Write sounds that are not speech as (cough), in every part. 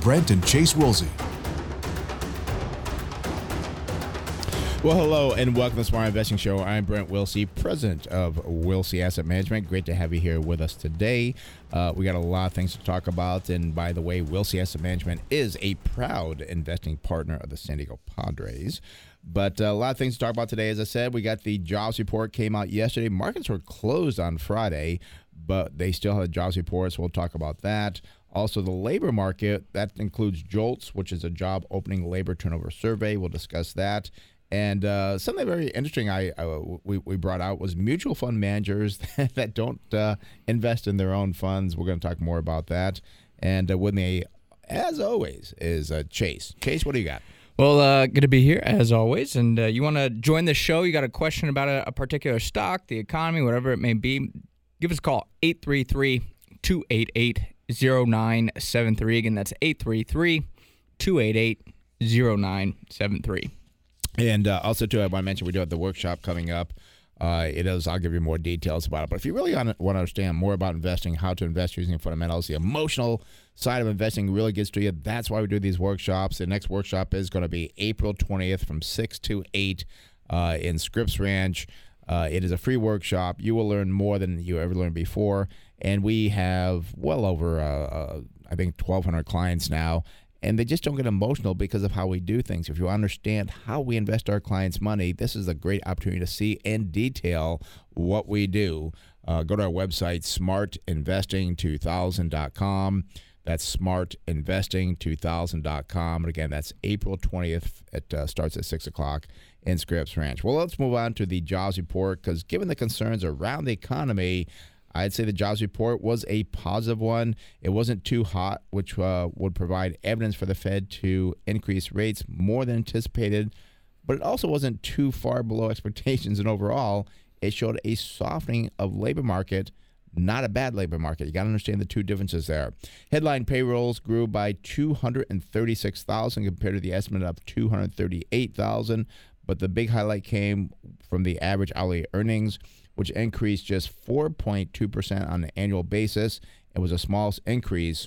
Brent and Chase Wilsey. Well, hello and welcome to Smart Investing Show. I'm Brent Wilsey, president of Wilsey Asset Management. Great to have you here with us today. Uh, we got a lot of things to talk about. And by the way, Wilsey Asset Management is a proud investing partner of the San Diego Padres. But uh, a lot of things to talk about today. As I said, we got the jobs report came out yesterday. Markets were closed on Friday, but they still had jobs reports. We'll talk about that. Also, the labor market that includes JOLTS, which is a job opening labor turnover survey. We'll discuss that. And uh, something very interesting I uh, we, we brought out was mutual fund managers (laughs) that don't uh, invest in their own funds. We're going to talk more about that. And uh, with me, as always, is uh, Chase. Chase, what do you got? Well, uh, good to be here as always. And uh, you want to join the show? You got a question about a, a particular stock, the economy, whatever it may be? Give us a call 833 288 0973. Again, that's 833 288 0973. And uh, also, too, I want to mention we do have the workshop coming up. Uh, it is. I'll give you more details about it. But if you really want to understand more about investing, how to invest using fundamentals, the emotional side of investing really gets to you. That's why we do these workshops. The next workshop is going to be April 20th from 6 to 8 uh, in Scripps Ranch. Uh, it is a free workshop. You will learn more than you ever learned before. And we have well over, uh, uh I think, 1,200 clients now and they just don't get emotional because of how we do things. If you understand how we invest our clients' money, this is a great opportunity to see in detail what we do. Uh, go to our website, smartinvesting2000.com. That's smartinvesting2000.com. And again, that's April 20th. It uh, starts at 6 o'clock in Scripps Ranch. Well, let's move on to the jobs report because given the concerns around the economy, I'd say the jobs report was a positive one. It wasn't too hot, which uh, would provide evidence for the Fed to increase rates more than anticipated, but it also wasn't too far below expectations. And overall, it showed a softening of labor market, not a bad labor market. You got to understand the two differences there. Headline payrolls grew by 236,000 compared to the estimate of 238,000, but the big highlight came from the average hourly earnings which increased just 4.2% on an annual basis. It was the smallest increase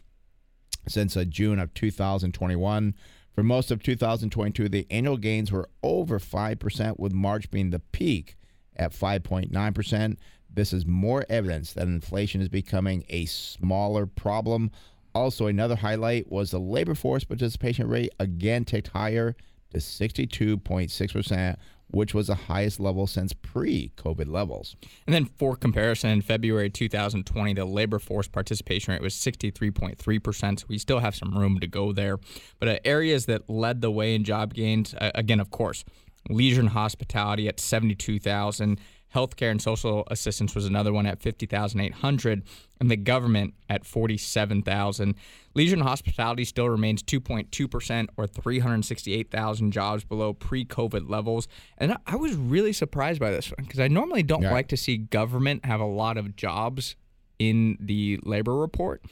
since uh, June of 2021. For most of 2022, the annual gains were over 5%, with March being the peak at 5.9%. This is more evidence that inflation is becoming a smaller problem. Also, another highlight was the labor force participation rate again ticked higher to 62.6%, which was the highest level since pre COVID levels. And then for comparison, in February 2020, the labor force participation rate was 63.3%. So we still have some room to go there. But uh, areas that led the way in job gains, uh, again, of course, leisure and hospitality at 72,000. Healthcare and social assistance was another one at 50,800 and the government at 47,000. Leisure and hospitality still remains 2.2% or 368,000 jobs below pre-COVID levels. And I was really surprised by this one because I normally don't yeah. like to see government have a lot of jobs in the labor report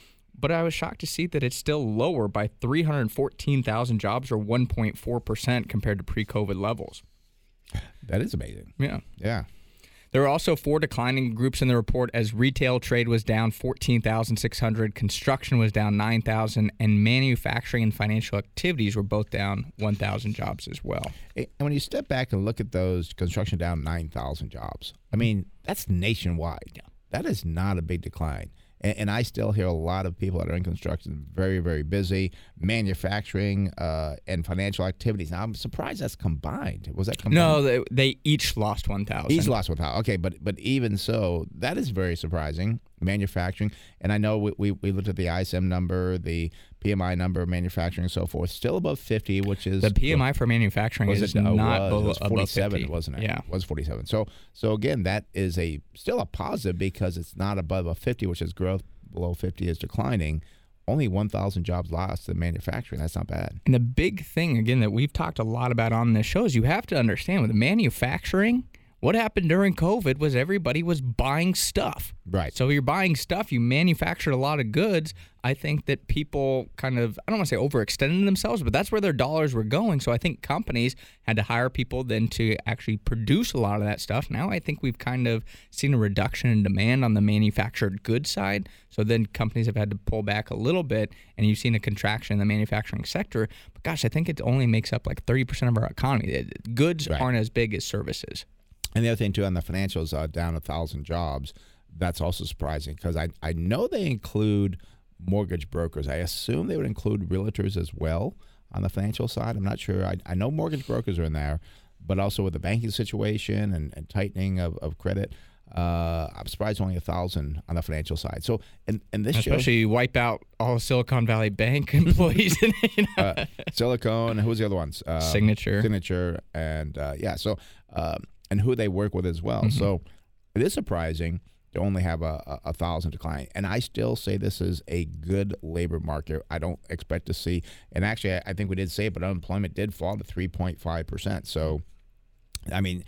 but I was shocked to see that it's still lower by 314,000 jobs or 1.4% compared to pre COVID levels. That is amazing. Yeah. Yeah. There were also four declining groups in the report as retail trade was down 14,600, construction was down 9,000, and manufacturing and financial activities were both down 1,000 jobs as well. And when you step back and look at those, construction down 9,000 jobs, I mean, that's nationwide. That is not a big decline. And, and, I still hear a lot of people that are in construction very, very busy, manufacturing uh, and financial activities. Now, I'm surprised that's combined. Was that combined? No, they, they each lost 1,000. Each lost 1,000. Okay, but but even so, that is very surprising. Manufacturing, and I know we, we, we looked at the ISM number, the PMI number, manufacturing, and so forth, still above 50, which is the PMI for manufacturing is it, not was, below, was 47, wasn't it? Yeah, it was 47. So so again, that is a still a positive because it's not above a 50, which is growth below 50 is declining. only 1,000 jobs lost in manufacturing. That's not bad. And the big thing, again, that we've talked a lot about on this show is you have to understand with manufacturing, what happened during COVID was everybody was buying stuff. Right. So you're buying stuff, you manufactured a lot of goods. I think that people kind of, I don't want to say overextended themselves, but that's where their dollars were going. So I think companies had to hire people then to actually produce a lot of that stuff. Now I think we've kind of seen a reduction in demand on the manufactured goods side. So then companies have had to pull back a little bit, and you've seen a contraction in the manufacturing sector. But gosh, I think it only makes up like 30% of our economy. Goods Right. aren't as big as services. And the other thing too on the financials, uh, down a thousand jobs. That's also surprising because I I know they include mortgage brokers. I assume they would include realtors as well on the financial side. I'm not sure. I, I know mortgage brokers are in there, but also with the banking situation and, and tightening of, of credit. Uh, I'm surprised only a thousand on the financial side. So, and, and this Especially you wipe out all Silicon Valley Bank (laughs) employees. and, you know. uh, Silicon. Who's the other ones? Uh, Signature. Signature, and uh, yeah. So, um, and who they work with as well. Mm-hmm. So, it is surprising to only have a, a, a thousand decline. And I still say this is a good labor market. I don't expect to see. And actually, I, I think we did say it, but unemployment did fall to three point five percent. So, I mean.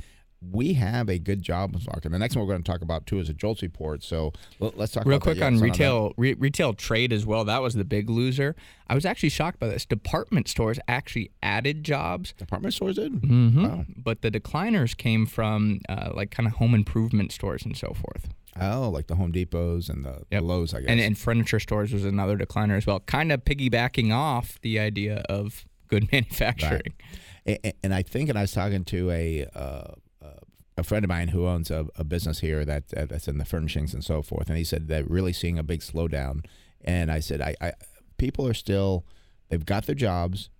We have a good jobs market. The next one we're going to talk about too is a JOLTS report. So let- let's talk Real about quick on retail re- retail trade as well. That was the big loser. I was actually shocked by this. Department stores actually added jobs, department stores did. mm-hmm. Wow. but the decliners came from uh, like kind of home improvement stores and so forth. Oh, like the Home Depots and the, the Lowe's, I guess. And, and furniture stores was another decliner as well. Kind of piggybacking off the idea of good (laughs) manufacturing. A- a- and I think, and I was talking to a uh, a friend of mine who owns a, a business here that uh, that's in the furnishings and so forth, and he said they're really seeing a big slowdown. And I said, I, I people are still they've got their jobs,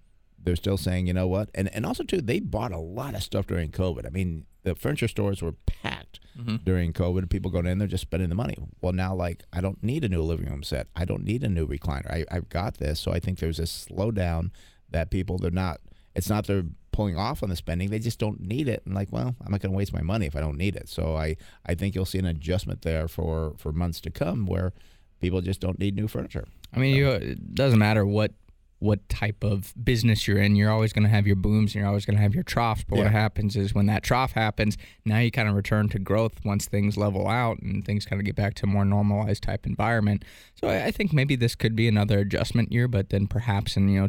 they're still saying, you know what, and and also too, they bought a lot of stuff during COVID. I mean, the furniture stores were packed during COVID. People going in there just spending the money. Well, now like I don't need a new living room set. I don't need a new recliner. I, I've got this. So I think there's this slowdown that people they're not. It's not they're pulling off on the spending. They just don't need it. And like, well, I'm not going to waste my money if I don't need it. So I I think you'll see an adjustment there for for months to come where people just don't need new furniture. I mean, you, it doesn't matter what what type of business you're in. You're always going to have your booms and you're always going to have your troughs. But Yeah. what happens is when that trough happens, now you kind of return to growth once things level out and things kind of get back to a more normalized type environment. So I, I think maybe this could be another adjustment year, but then perhaps in you know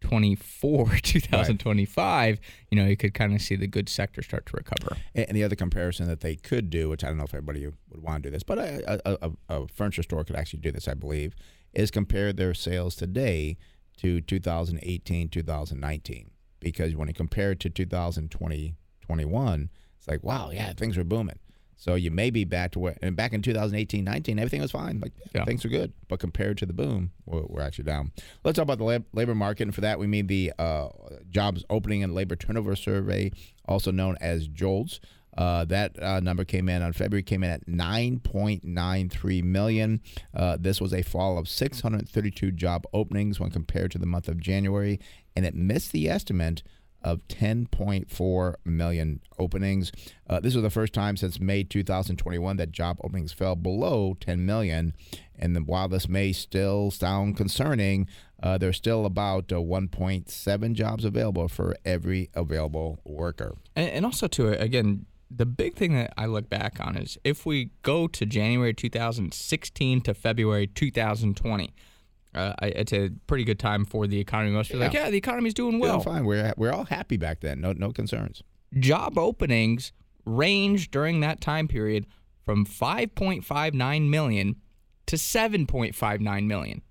2024, (laughs) 2025, you know, you could kind of see the good sector start to recover. And the other comparison that they could do, which I don't know if everybody would want to do this, but a, a, a, a furniture store could actually do this, I believe, is compare their sales today to 2018, 2019. Because when you compare it to 2020, 21, it's like, wow, yeah, things are booming. So you may be back to where, and back in 2018, 19, everything was fine. Like, yeah, things were good. But compared to the boom, we're, we're actually down. Let's talk about the lab, labor market. And for that, we mean the uh, jobs opening and labor turnover survey, also known as JOLTS. Uh, that uh, number came in on February, came in at 9.93 million. Uh, this was a fall of 632 job openings when compared to the month of January, and it missed the estimate of 10.4 million openings. Uh, this was the first time since May 2021 that job openings fell below 10 million. And then while this may still sound concerning, uh, there's still about uh, 1.7 jobs available for every available worker. And, and also, to again, the big thing that I look back on is if we go to January 2016 to February 2020, uh, it's a pretty good time for the economy. Most people are like, Yeah. yeah, the economy's doing Well, well. fine. We're we're all happy back then. No no concerns. Job openings range during that time period from 5.59 million to 7.59 million.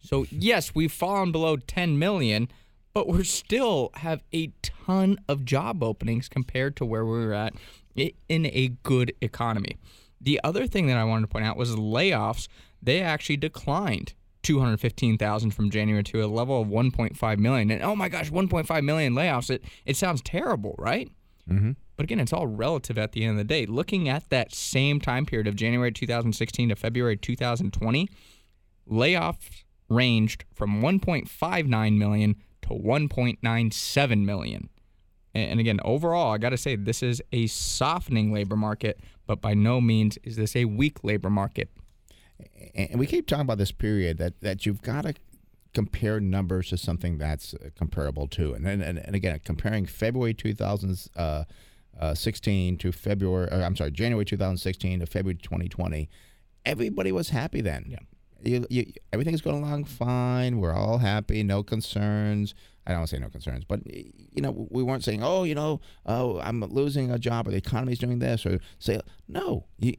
So (laughs) yes, we've fallen below 10 million, but we're still have a ton of job openings compared to where we were at in a good economy. The other thing that I wanted to point out was layoffs. They actually declined 215,000 from January to a level of 1.5 million. And oh my gosh, 1.5 million layoffs. It it sounds terrible, right? Mm-hmm. But again, it's all relative at the end of the day. Looking at that same time period of January 2016 to February 2020, layoffs ranged from 1.59 million to 1.97 million. And and again, overall, I got to say this is a softening labor market, but by no means is this a weak labor market. And we keep talking about this period that that you've got to compare numbers to something that's uh, comparable to, and and, and again comparing February 2016 uh, uh, to February, I'm sorry, January 2016 to February 2020, everybody was happy then. Yeah. You, you, everything's going along fine. We're all happy, no concerns. I don't want to say no concerns, but you know, we weren't saying, oh, you know, oh, I'm losing a job or the economy's doing this or say, no. You,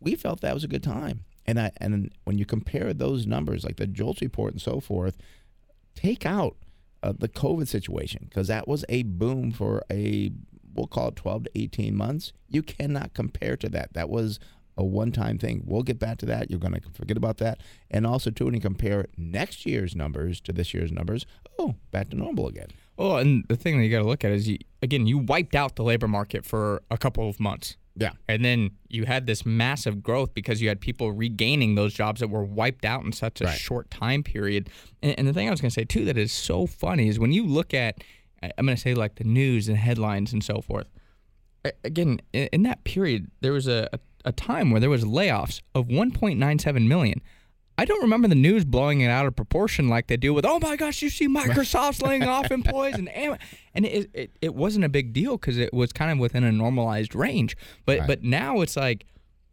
we felt that was a good time. And I, and when you compare those numbers, like the JOLTS report and so forth, take out uh, the COVID situation because that was a boom for a we'll call it 12 to 18 months. You cannot compare to that. That was a one-time thing. We'll get back to that. You're going to forget about that. And also, too, when you compare next year's numbers to this year's numbers, oh, back to normal again. Well, and the thing that you got to look at is, you, again, you wiped out the labor market for a couple of months. Yeah. And then you had this massive growth because you had people regaining those jobs that were wiped out in such a right. short time period. And, and, the thing I was going to say, too, that is so funny is when you look at, I'm going to say like the news and headlines and so forth. Again, in, in that period, there was a, a, a time where there was layoffs of 1.97 million. I don't remember the news blowing it out of proportion like they do with, oh my gosh, you see Microsoft's laying (laughs) off employees and and it, it, it wasn't a big deal because it was kind of within a normalized range. But right. but now it's like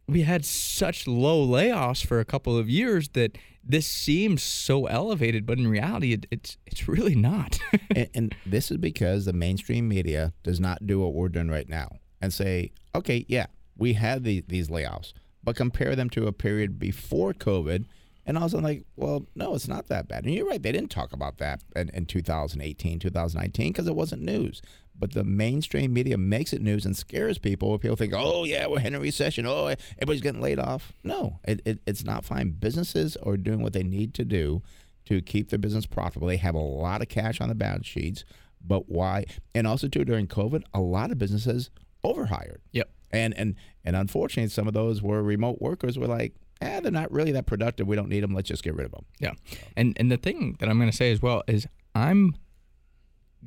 we had such low layoffs for a couple of years that this seems so elevated, but in reality, it, it's it's really not. (laughs) and, and this is because the mainstream media does not do what we're doing right now and say, okay, yeah, we had the, these layoffs, but compare them to a period before COVID and I was like, well, no, it's not that bad. And you're right. They didn't talk about that in, in 2018, 2019, because it wasn't news. But the mainstream media makes it news and scares people. People think, oh, yeah, we're in a recession. Oh, everybody's getting laid off. No, it, it, it's not fine. Businesses are doing what they need to do to keep their business profitable. They have a lot of cash on the balance sheets. But why? And also, too, during COVID, a lot of businesses overhired. Yep. And, and, and unfortunately, some of those were remote workers were like, eh, they're not really that productive. We don't need them. Let's just get rid of them. Yeah. And and the thing that I'm going to say as well is I'm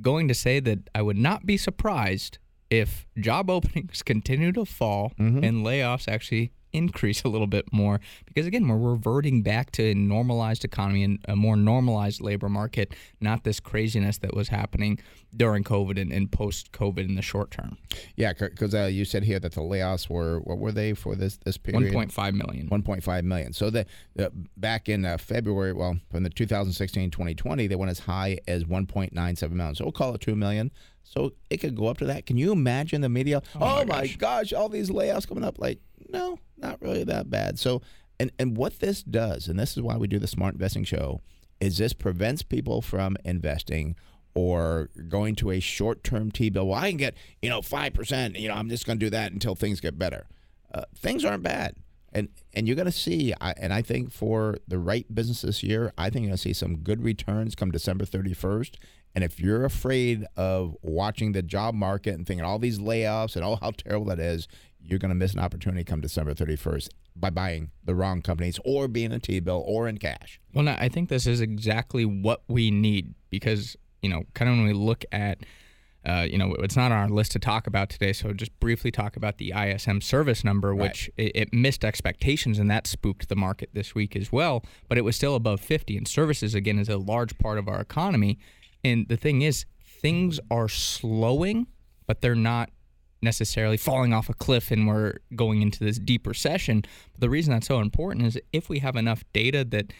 going to say that I would not be surprised if job (laughs) openings continue to fall mm-hmm. and layoffs actually increase a little bit more because again we're reverting back to a normalized economy and a more normalized labor market not this craziness that was happening during covid and, and post covid in the short term yeah because uh, you said here that the layoffs were what were they for this this period 1.5 million 1.5 million so the, the back in uh, february well from the 2016-2020 they went as high as 1.97 million so we'll call it 2 million so it could go up to that. Can you imagine the media? Oh, oh my, gosh. gosh, all these layoffs coming up. Like, no, not really that bad. So, and and what this does, and this is why we do the Smart Investing Show, is this prevents people from investing or going to a short-term T-bill. Well, I can get you know five percent. You know, I'm just going to do that until things get better. Uh, things aren't bad, and and you're going to see. I, and I think for the right business this year, I think you're going to see some good returns come December 31st. And if you're afraid of watching the job market and thinking all these layoffs and oh how terrible that is, you're going to miss an opportunity come December 31st by buying the wrong companies or being a T-bill or in cash. Well, I think this is exactly what we need because, you know, kind of when we look at uh, you know, it's not on our list to talk about today, so just briefly talk about the ISM service number, right. which it, it, missed expectations, and that spooked the market this week as well. But it was still above 50, and services again is a large part of our economy. And the thing is, things are slowing, but they're not necessarily falling off a cliff and we're going into this deep recession. But the reason that's so important is if we have enough data that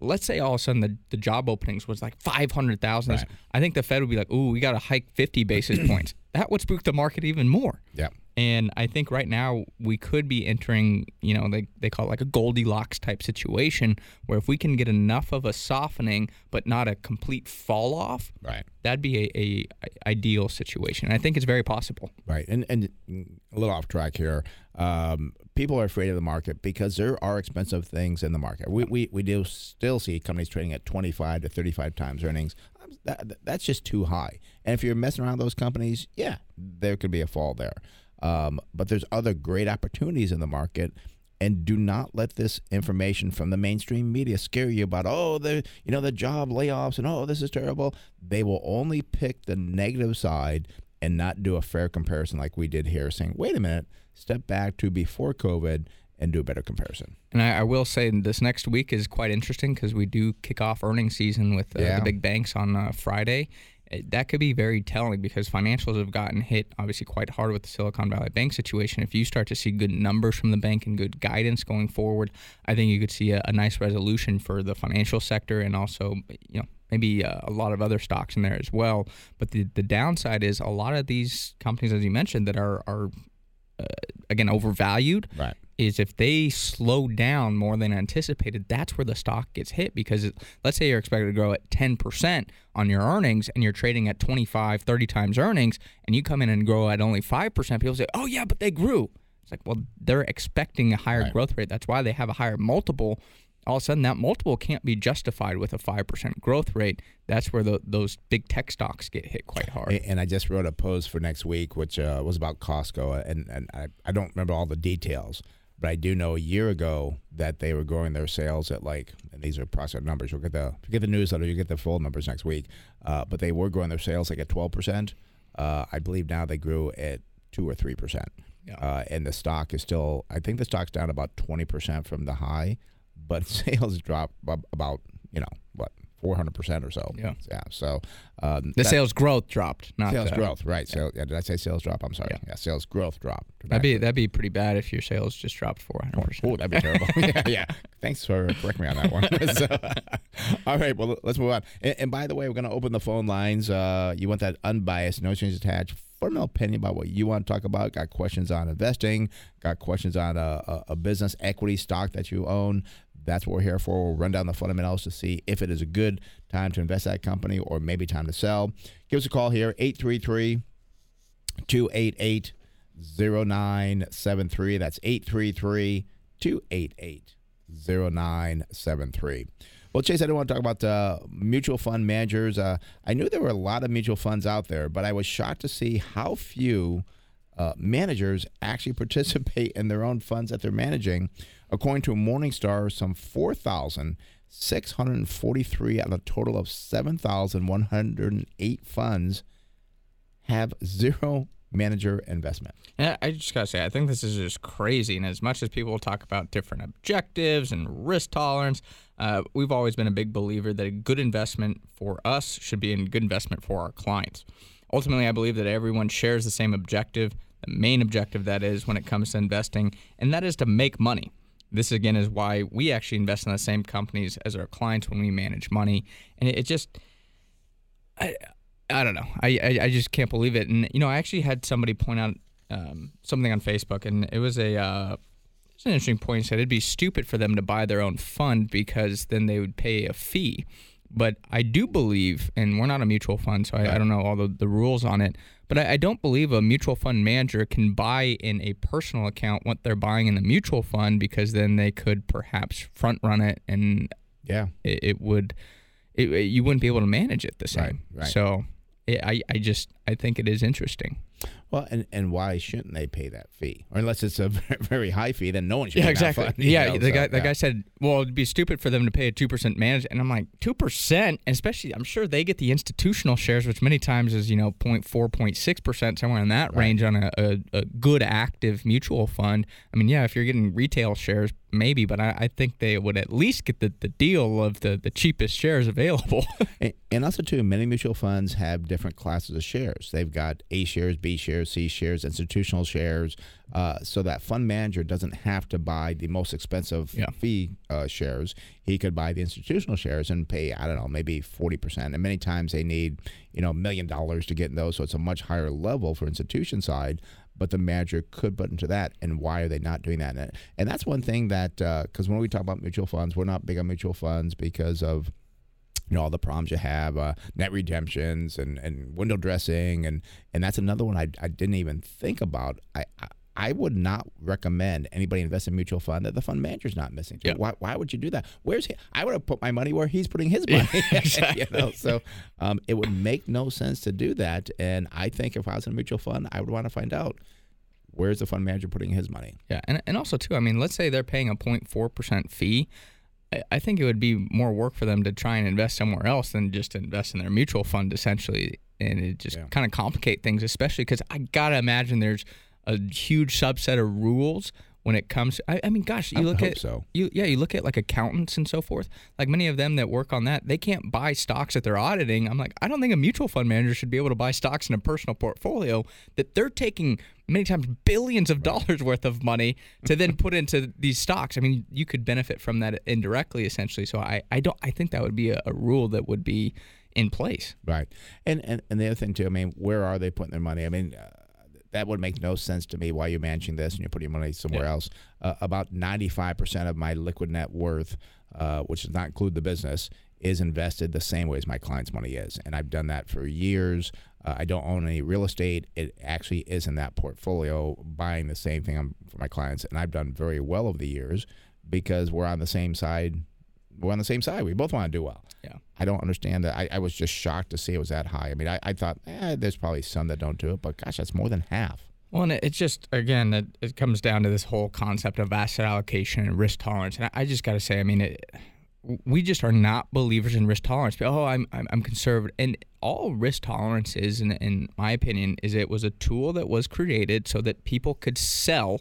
let's say all of a sudden the, the job openings was like 500,000, right. I think the Fed would be like, ooh, we got to hike 50 basis (clears throat) points. That would spook the market even more. Yeah. And I think right now we could be entering, you know, they, they call it like a Goldilocks type situation where if we can get enough of a softening but not a complete fall off, right. that'd be a, a, a ideal situation. And I think it's very possible. Right. And and a little off track here. Um, people are afraid of the market because there are expensive things in the market. We, we, we do still see companies trading at 25 to 35 times earnings. That, that's just too high. And if you're messing around those companies, yeah, there could be a fall there. Um, but there's other great opportunities in the market. And do not let this information from the mainstream media scare you about oh the you know the job layoffs and oh this is terrible. They will only pick the negative side and not do a fair comparison like we did here, saying wait a minute, step back to before COVID and do a better comparison. And I, I will say this next week is quite interesting because we do kick off earnings season with uh, Yeah. the big banks on uh, Friday. It- that could be very telling because financials have gotten hit obviously quite hard with the Silicon Valley Bank situation. If you start to see good numbers from the bank and good guidance going forward, I think you could see a, a nice resolution for the financial sector and also, you know, maybe uh, a lot of other stocks in there as well. But the, the downside is a lot of these companies, as you mentioned, that are are uh, again overvalued Right. is if they slow down more than anticipated, that's where the stock gets hit. Because it, let's say you're expected to grow at 10% on your earnings and you're trading at 25, 30 times earnings, and you come in and grow at only 5%, people say, oh, yeah, but they grew. It's like, well, they're expecting a higher Right. growth rate. That's why they have a higher multiple. All of a sudden, that multiple can't be justified with a 5% growth rate. That's where the, those big tech stocks get hit quite hard. And I just wrote a post for next week, which uh, was about Costco, and, and I, I don't remember all the details, but I do know a year ago that they were growing their sales at like, and these are approximate numbers. You'll get the you get the newsletter, you get the full numbers next week. Uh, but they were growing their sales like at twelve percent. Uh, I believe now they grew at two or three percent. Yeah. Uh, and the stock is still, I think the stock's down about twenty percent from the high, but (laughs) sales dropped ab- about you know what four hundred percent or so. Yeah. yeah. So um, the sales growth dropped, not sales the- growth, right? So yeah, did I say sales drop? I'm sorry. Yeah. Yeah, sales growth dropped. That'd be that'd be pretty bad if your sales just dropped 400 percent. Oh, that'd be terrible. (laughs) yeah, yeah. Thanks for correcting me on that one. (laughs) So, all right, well, let's move on. And, and by the way, we're going to open the phone lines. Uh, you want that unbiased, no strings attached, fundamental opinion about what you want to talk about. Got questions on investing? Got questions on a, a, a business equity stock that you own? That's what we're here for. We'll run down the fundamentals to see if it is a good time to invest that company or maybe time to sell. Give us a call here, 833 288 0973. That's 833 288 0973. Well, Chase, I didn't want to talk about mutual fund managers. Uh, I knew there were a lot of mutual funds out there, but I was shocked to see how few uh, managers actually (laughs) participate in their own funds that they're managing. According to Morningstar, some 4,643 out of a total of 7,108 funds have zero manager investment. Yeah, I just gotta say, I think this is just crazy. And as much as people talk about different objectives and risk tolerance, uh, we've always been a big believer that a good investment for us should be a good investment for our clients. Ultimately, I believe that everyone shares the same objective, the main objective that is when it comes to investing, and that is to make money. This again is why we actually invest in the same companies as our clients when we manage money, and it, it just. I, I don't know. I, I, I just can't believe it. And you know, I actually had somebody point out um, something on Facebook, and it was a uh, it's an interesting point. He said it'd be stupid for them to buy their own fund because then they would pay a fee. But I do believe, and we're not a mutual fund, so I, I don't know all the, the rules on it. But I, I don't believe a mutual fund manager can buy in a personal account what they're buying in the mutual fund because then they could perhaps front run it and Yeah. it, it would it, you wouldn't be able to manage it the same. right. So it, I I just I think it is interesting. Well, and, and why shouldn't they pay that fee? Or unless it's a (laughs) very, high fee, then no one should Yeah, pay exactly. that fund. Yeah, know, the so, guy the yeah. guy said, "Well, it'd be stupid for them to pay a two percent manage," and I'm like, two percent, especially I'm sure they get the institutional shares, which many times is you know 0.4, 0.6 percent, somewhere in that range on a, a, a good active mutual fund. I mean, yeah, if you're getting retail shares, maybe, but I, I think they would at least get the, the deal of the the cheapest shares available. (laughs) And, and also, too, many mutual funds have different classes of shares. They've got A shares, B shares, C shares, institutional shares. Uh, so that fund manager doesn't have to buy the most expensive Yeah. fee uh, shares. He could buy the institutional shares and pay, I don't know, maybe 40%. And many times they need, you know, a million dollars to get in those. So it's a much higher level for institution side. But the manager could put into that. And why are they not doing that? And, and that's one thing that, because when we talk about mutual funds, we're not big on mutual funds because of you know all the problems you have, uh, net redemptions and, and window dressing, and and that's another one I, I didn't even think about. I I would not recommend anybody invest in a mutual fund that the fund manager's not missing. Yeah. Why, why would you do that? Where's he? I would have put my money where he's putting his (laughs) money. (laughs) you know, so um, it would make no sense to do that. And I think if I was in a mutual fund, I would want to find out where's the fund manager putting his money. Yeah, and and also too, I mean, let's say they're paying a 0.4 percent fee. I- I think it would be more work for them to try and invest somewhere else than just invest in their mutual fund, essentially, and it just Yeah. kind of complicate things, especially because I gotta imagine there's a huge subset of rules when it comes. I, I mean, gosh, you I look hope at so. you yeah, you look at like accountants and so forth. Like many of them that work on that, they can't buy stocks that they're auditing. I'm like, I don't think a mutual fund manager should be able to buy stocks in a personal portfolio that they're taking many times billions of dollars worth of money to then put into these stocks. I mean, you could benefit from that indirectly, essentially. So I, I don't I think that would be a, a rule that would be in place. Right. And, and and the other thing too, I mean, where are they putting their money? I mean, uh, that would make no sense to me why you're managing this and you're putting your money somewhere Yeah. else. Uh, about 95% of my liquid net worth, uh, which does not include the business, is invested the same way as my client's money is. And I've done that for years. Uh, I don't own any real estate. It actually is in that portfolio, buying the same thing for my clients. And I've done very well over the years because we're on the same side. We're on the same side. We both want to do well. Yeah. I don't understand that. I, I was just shocked to see it was that high. I mean, I, I thought, eh, there's probably some that don't do it, but gosh, that's more than half. Well, and it, it's just again, it, it comes down to this whole concept of asset allocation and risk tolerance. And I, I just got to say, I mean, it, we just are not believers in risk tolerance. Oh, I'm I'm, I'm conservative, and all risk tolerance is, in, in my opinion, is it was a tool that was created so that people could sell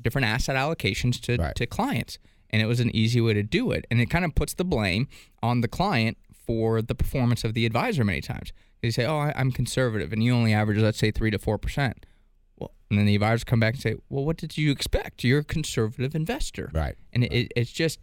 different asset allocations to, Right. to clients. And it was an easy way to do it. And it kind of puts the blame on the client for the performance of the advisor many times. They say, oh, I, I'm conservative, and you only average, let's say, 3 to 4%. Well, and then the advisors come back and say, well, what did you expect? You're a conservative investor. Right. And it, it's just,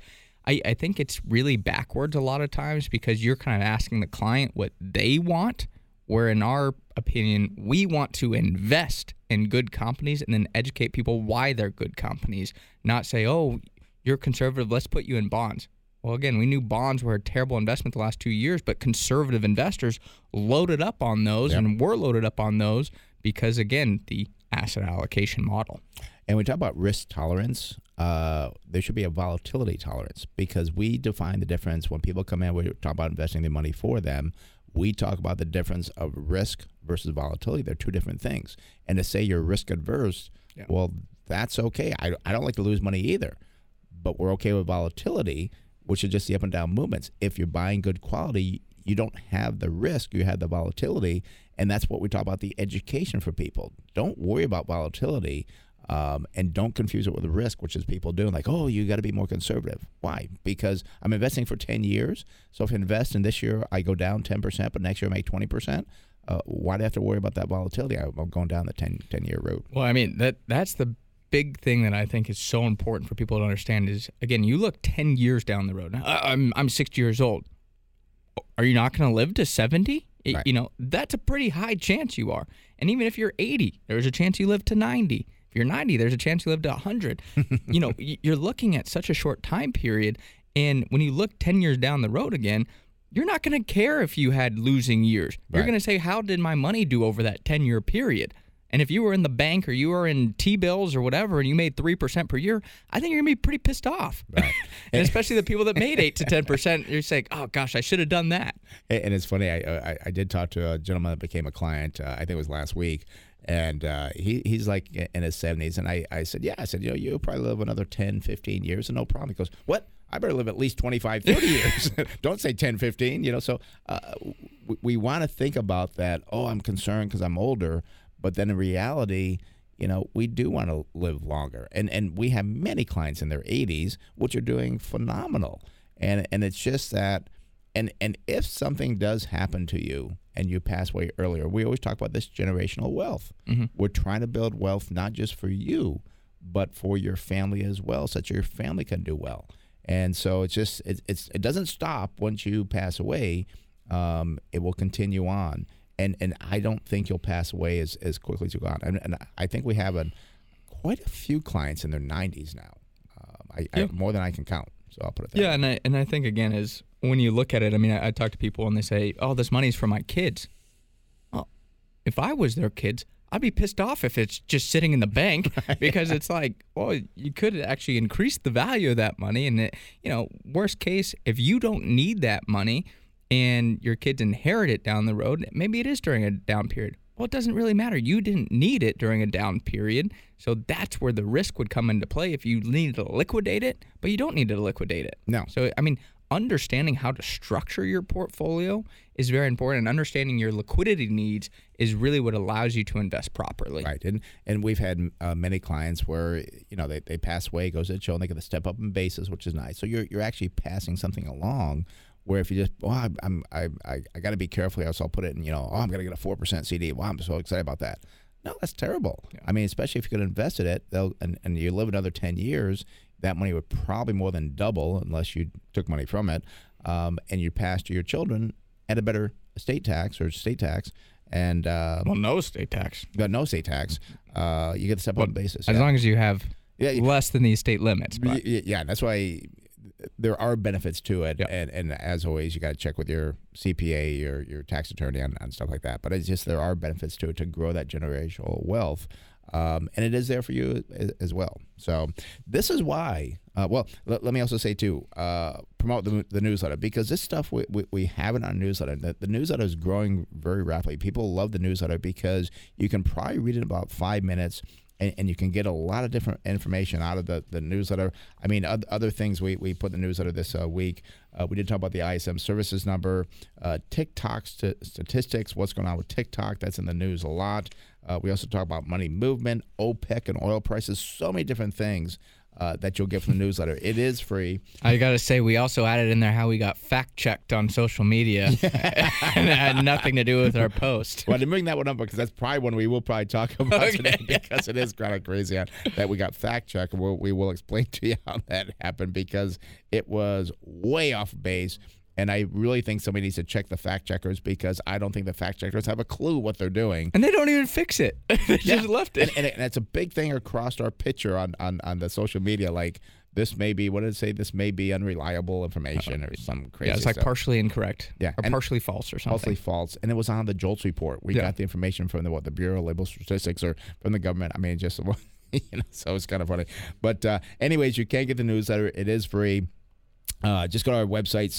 I, I think it's really backwards a lot of times because you're kind of asking the client what they want, where in our opinion, we want to invest in good companies and then educate people why they're good companies, not say, oh, you're conservative, let's put you in bonds. Well, again, we knew bonds were a terrible investment the last two years, but conservative investors loaded up on those Yep. and were loaded up on those because, again, the asset allocation model. And we talk about risk tolerance. Uh, there should be a volatility tolerance because we define the difference when people come in. We talk about investing their money for them. We talk about the difference of risk versus volatility. They're two different things. And to say you're risk adverse, Yeah. well, that's okay. I, I don't like to lose money either, but we're okay with volatility, which is just the up and down movements. If you're buying good quality, you don't have the risk, you have the volatility. And that's what we talk about the education for people. Don't worry about volatility um, and don't confuse it with risk, which is people doing like, oh, you got to be more conservative. Why? Because I'm investing for 10 years. So if I invest and this year I go down 10%, but next year I make 20%, uh, why do I have to worry about that volatility? I'm going down the 10, 10 year route. Well, I mean that that's the big thing that I think is so important for people to understand is again, you look ten years down the road. I, I'm I'm 60 years old. Are you not going to live to 70? Right. You know that's a pretty high chance you are. And even if you're 80, there's a chance you live to 90. If you're 90, there's a chance you live to 100. (laughs) you know, you're looking at such a short time period, and when you look 10 years down the road again. You're not going to care if you had losing years. You're going to say, How did my money do over that 10 year period? And if you were in the bank or you were in T bills or whatever and you made 3% per year, I think you're going to be pretty pissed off. (laughs) Right. and especially the people that made 8 to 10%, you're saying, oh gosh, I should have done that. And it's funny. I, I I did talk to a gentleman that became a client. Uh, I think it was last week, and uh, he he's like in his seventies. And I, I said, yeah. I said, you know, you'll probably live another 10, 15 years, and no problem. He goes, what? I better live at least 25, 30 (laughs) years. (laughs) Don't say 10, 15, you know. So uh, we, we want to think about that. Oh, I'm concerned because I'm older. But then in reality, you know, we do want to live longer. And and we have many clients in their 80s, which are doing phenomenal. And and it's just that and and if something does happen to you and you pass away earlier, we always talk about this generational wealth. We're trying to build wealth not just for you, but for your family as well, so that your family can do well. And so it's just it, it's it doesn't stop once you pass away. Um, it will continue on, and and I don't think you'll pass away as, as quickly as you go on. And, and I think we have a, quite a few clients in their 90s now, um, I, Yeah. I, more than I can count. So I'll put it that Yeah, way. and I, and I think, again, is when you look at it, I mean, I, I talk to people and they say, oh, this money's for my kids. Well, if I was their kids, I'd be pissed off if it's just sitting in the bank (laughs) because it's like, well, you could actually increase the value of that money. And, it, you know, worst case, if you don't need that money and your kids inherit it down the road, maybe it is during a down period. Well, it doesn't really matter. You didn't need it during a down period. So that's where the risk would come into play if you needed to liquidate it, but you don't need to liquidate it. No. So, I mean, understanding how to structure your portfolio is very important. And understanding your liquidity needs is really what allows you to invest properly. Right, and and we've had uh, many clients where you know they, they pass away, goes to show, and they get the step up in basis, which is nice. So you're you're actually passing something along. Where if you just, oh, I'm, I'm I, I, I got to be careful here, so I'll put it in, you know, oh, I'm gonna get a four percent CD. Wow, I'm so excited about that. No, that's terrible. Yeah. I mean, especially if you could invest in it, they'll and, and you live another ten years, that money would probably more than double unless you took money from it, um, and you pass to your children at a better estate tax or state tax. And uh, well, no state tax. Got no state tax. Uh, you get the step well, up basis. As yeah. long as you have yeah, less than the estate limits. But. Yeah, that's why there are benefits to it, yep. and and as always, you got to check with your CPA, your your tax attorney, on, on stuff like that. But it's just there are benefits to it to grow that generational wealth. Um, and it is there for you as, well. So this is why. Uh, well, let, let, me also say too, uh, promote the, the, newsletter because this stuff we, we, we have it on newsletter. The, the, newsletter is growing very rapidly. People love the newsletter because you can probably read it in about five minutes and, and, you can get a lot of different information out of the, the newsletter. I mean, other, things we, we put in the newsletter this uh, week. Uh, we did talk about the ISM services number, uh, TikTok st- statistics, what's going on with TikTok. That's in the news a lot. Uh, we also talk about money movement, OPEC and oil prices, so many different things uh, that you'll get from the newsletter. It is free. I got to say, we also added in there how we got fact checked on social media, (laughs) (laughs) and it had nothing to do with our post. Well, I didn't bring that one up because that's probably one we will probably talk (laughs) about okay. today because it is kind of crazy that we got fact checked. We'll, we will explain to you how that happened because it was way off base. And I really think somebody needs to check the fact checkers because I don't think the fact checkers have a clue what they're doing. And they don't even fix it. (laughs) they yeah. just left it. And, and, and, it's a big thing across our picture on, on, on the social media. Like, this may be, what did it say? This may be unreliable information or some crazy Yeah, it's like stuff. partially incorrect. Yeah. Or partially false or something. Partially false. And it was on the JOLTS report. We yeah. got the information from the, what, the Bureau of Labor Statistics or from the government. I mean, just, (laughs) you know, so it's kind of funny. But, uh, anyways, you can get the newsletter. It is free. Uh, just go to our website,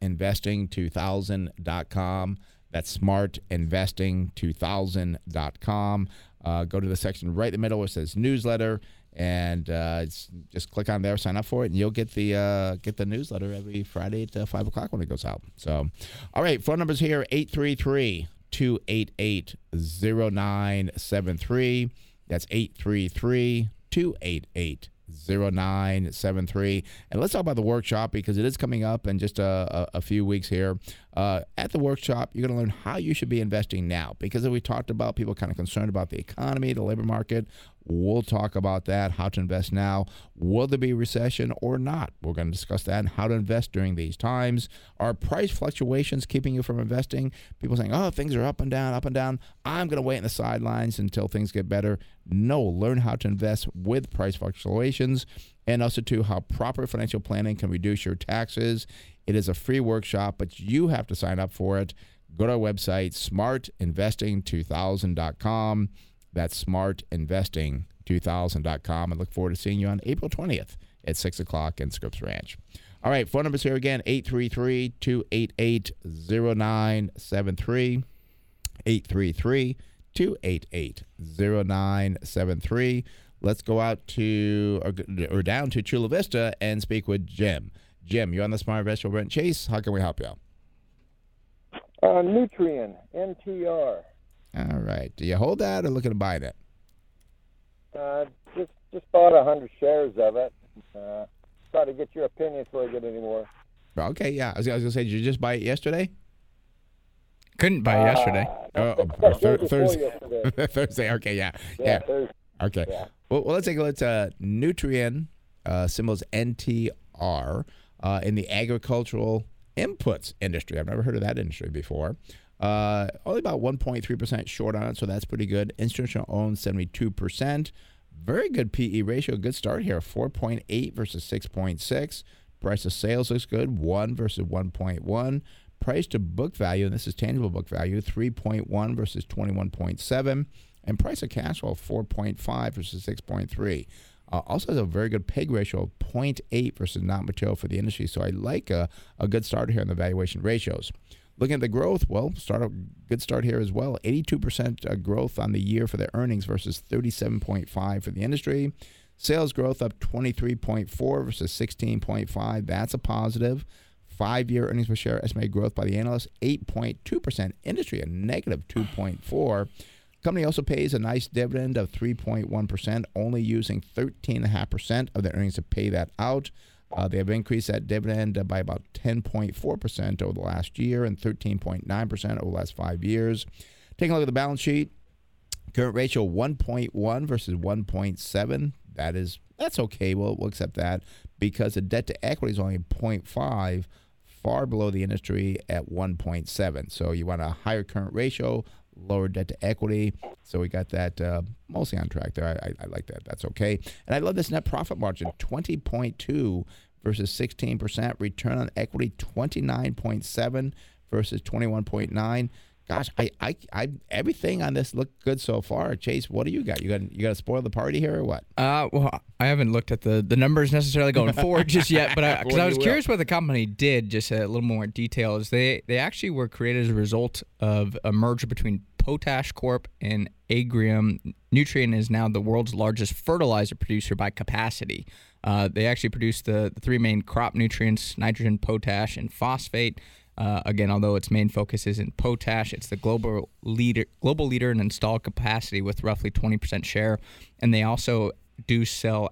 smartinvesting2000.com. That's smartinvesting2000.com. Uh, go to the section right in the middle where it says newsletter, and uh, just click on there, sign up for it, and you'll get the uh, get the newsletter every Friday at uh, five o'clock when it goes out. So, all right, phone numbers here 833 288 0973. That's 833 288 0973. And let's talk about the workshop because it is coming up in just a, a, a few weeks here. Uh, at the workshop, you're going to learn how you should be investing now because we talked about, people kind of concerned about the economy, the labor market. We'll talk about that, how to invest now. Will there be recession or not? We're going to discuss that and how to invest during these times. Are price fluctuations keeping you from investing? People saying, oh, things are up and down, up and down. I'm going to wait in the sidelines until things get better. No, learn how to invest with price fluctuations and also, too, how proper financial planning can reduce your taxes. It is a free workshop, but you have to sign up for it. Go to our website, smartinvesting2000.com. That's smartinvesting2000.com. I look forward to seeing you on April 20th at 6 o'clock in Scripps Ranch. All right, phone numbers here again 833 288 0973. 833 288 0973. Let's go out to or, or, down to Chula Vista and speak with Jim. Jim, you're on the Smart Investor Brent Chase. How can we help you? Uh, Nutrien, NTR. All right. Do you hold that or looking to buy that? Uh, just just bought a hundred shares of it. Uh, try to get your opinion before I get any more. Okay, yeah. I was, I was gonna say, did you just buy it yesterday? Couldn't buy it yesterday. Uh, oh, th- Thursday. Thursday. Okay, yeah, yeah. yeah. Thursday. Okay. Yeah. Well, well, let's take a look at uh, Nutrien, uh, symbols NTR, uh, in the agricultural inputs industry. I've never heard of that industry before. Uh, only about 1.3% short on it, so that's pretty good. Institutional owned 72%. Very good PE ratio. Good start here. 4.8 versus 6.6. Price of sales looks good. 1 versus 1.1. Price to book value, and this is tangible book value, 3.1 versus 21.7. And price of cash flow, 4.5 versus 6.3. Uh, also has a very good PEG ratio of 0.8 versus not material for the industry. So I like a, a good start here in the valuation ratios. Looking at the growth, well, start a good start here as well. 82% uh, growth on the year for the earnings versus 37.5 for the industry. Sales growth up 23.4 versus 16.5. That's a positive. five year earnings per share estimated growth by the analysts 8.2%. Industry, a negative 2.4. Company also pays a nice dividend of 3.1%, only using 13.5% of their earnings to pay that out. Uh, they have increased that dividend by about 10.4% over the last year and 13.9% over the last five years. Taking a look at the balance sheet, current ratio 1.1 versus 1.7. That is that's okay. We'll, we'll accept that because the debt to equity is only 0.5, far below the industry at 1.7. So you want a higher current ratio, lower debt to equity. So we got that uh, mostly on track there. I, I, I, like that. That's okay. And I love this net profit margin 20.2 versus 16%. Return on equity 29.7 versus 21.9. Gosh, I, I, I, everything on this looked good so far. Chase, what do you got? You got, you got to spoil the party here or what? Uh, well, I haven't looked at the, the numbers necessarily going (laughs) forward just yet, but because I, I, was curious what the company did, just a little more detail. Is they they actually were created as a result of a merger between Potash Corp and Agrium. Nutrien is now the world's largest fertilizer producer by capacity. Uh, they actually produce the, the three main crop nutrients: nitrogen, potash, and phosphate. Uh, again, although its main focus is in potash, it's the global leader global leader in installed capacity with roughly 20% share, and they also do sell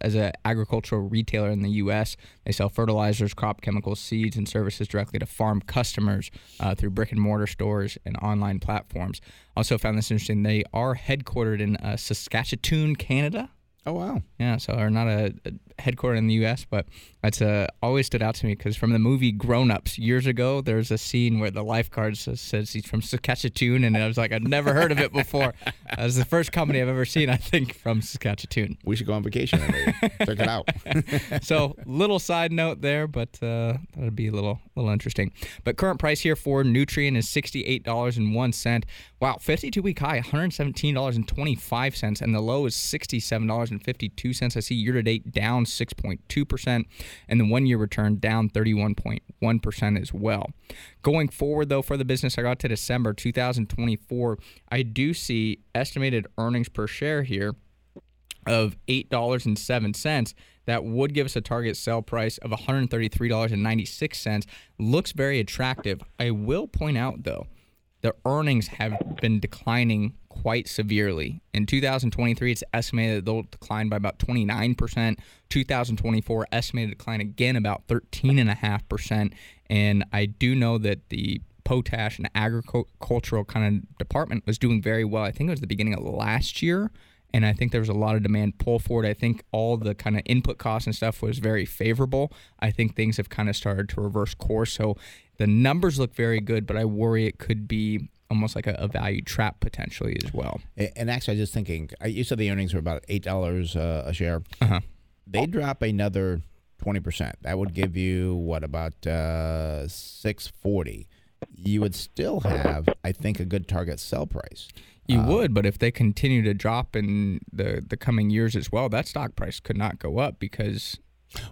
as an agricultural retailer in the U.S. They sell fertilizers, crop chemicals, seeds, and services directly to farm customers uh, through brick and mortar stores and online platforms. Also, found this interesting. They are headquartered in uh, Saskatchewan, Canada. Oh wow! Yeah, so they're not a, a headquartered in the U.S., but that's uh, always stood out to me because from the movie Grown Ups years ago, there's a scene where the lifeguard says, says he's from Saskatchewan, and I was like, I'd never heard of it before. (laughs) That's the first company I've ever seen, I think, from Saskatchewan. We should go on vacation check it out. (laughs) so, little side note there, but uh, that'd be a little little interesting. But current price here for Nutrien is sixty-eight dollars and one cent. Wow, fifty-two week high, one hundred seventeen dollars and twenty-five cents, and the low is sixty-seven dollars and fifty-two cents. I see year to date down six point two percent and the one year return down 31.1% as well. Going forward, though, for the business, I got to December 2024, I do see estimated earnings per share here of $8.07 that would give us a target sell price of $133.96 looks very attractive. I will point out though the earnings have been declining quite severely. In 2023, it's estimated that they'll decline by about 29%. 2024, estimated decline again about 13.5%. And I do know that the potash and agricultural kind of department was doing very well. I think it was the beginning of last year. And I think there was a lot of demand pull forward. I think all the kind of input costs and stuff was very favorable. I think things have kind of started to reverse course. So the numbers look very good, but I worry it could be almost like a, a value trap potentially as well. And actually, I was just thinking, you said the earnings were about eight dollars uh, a share. Uh-huh. They drop another twenty percent. That would give you what about uh, six forty. You would still have, I think, a good target sell price. You uh, would, but if they continue to drop in the the coming years as well, that stock price could not go up because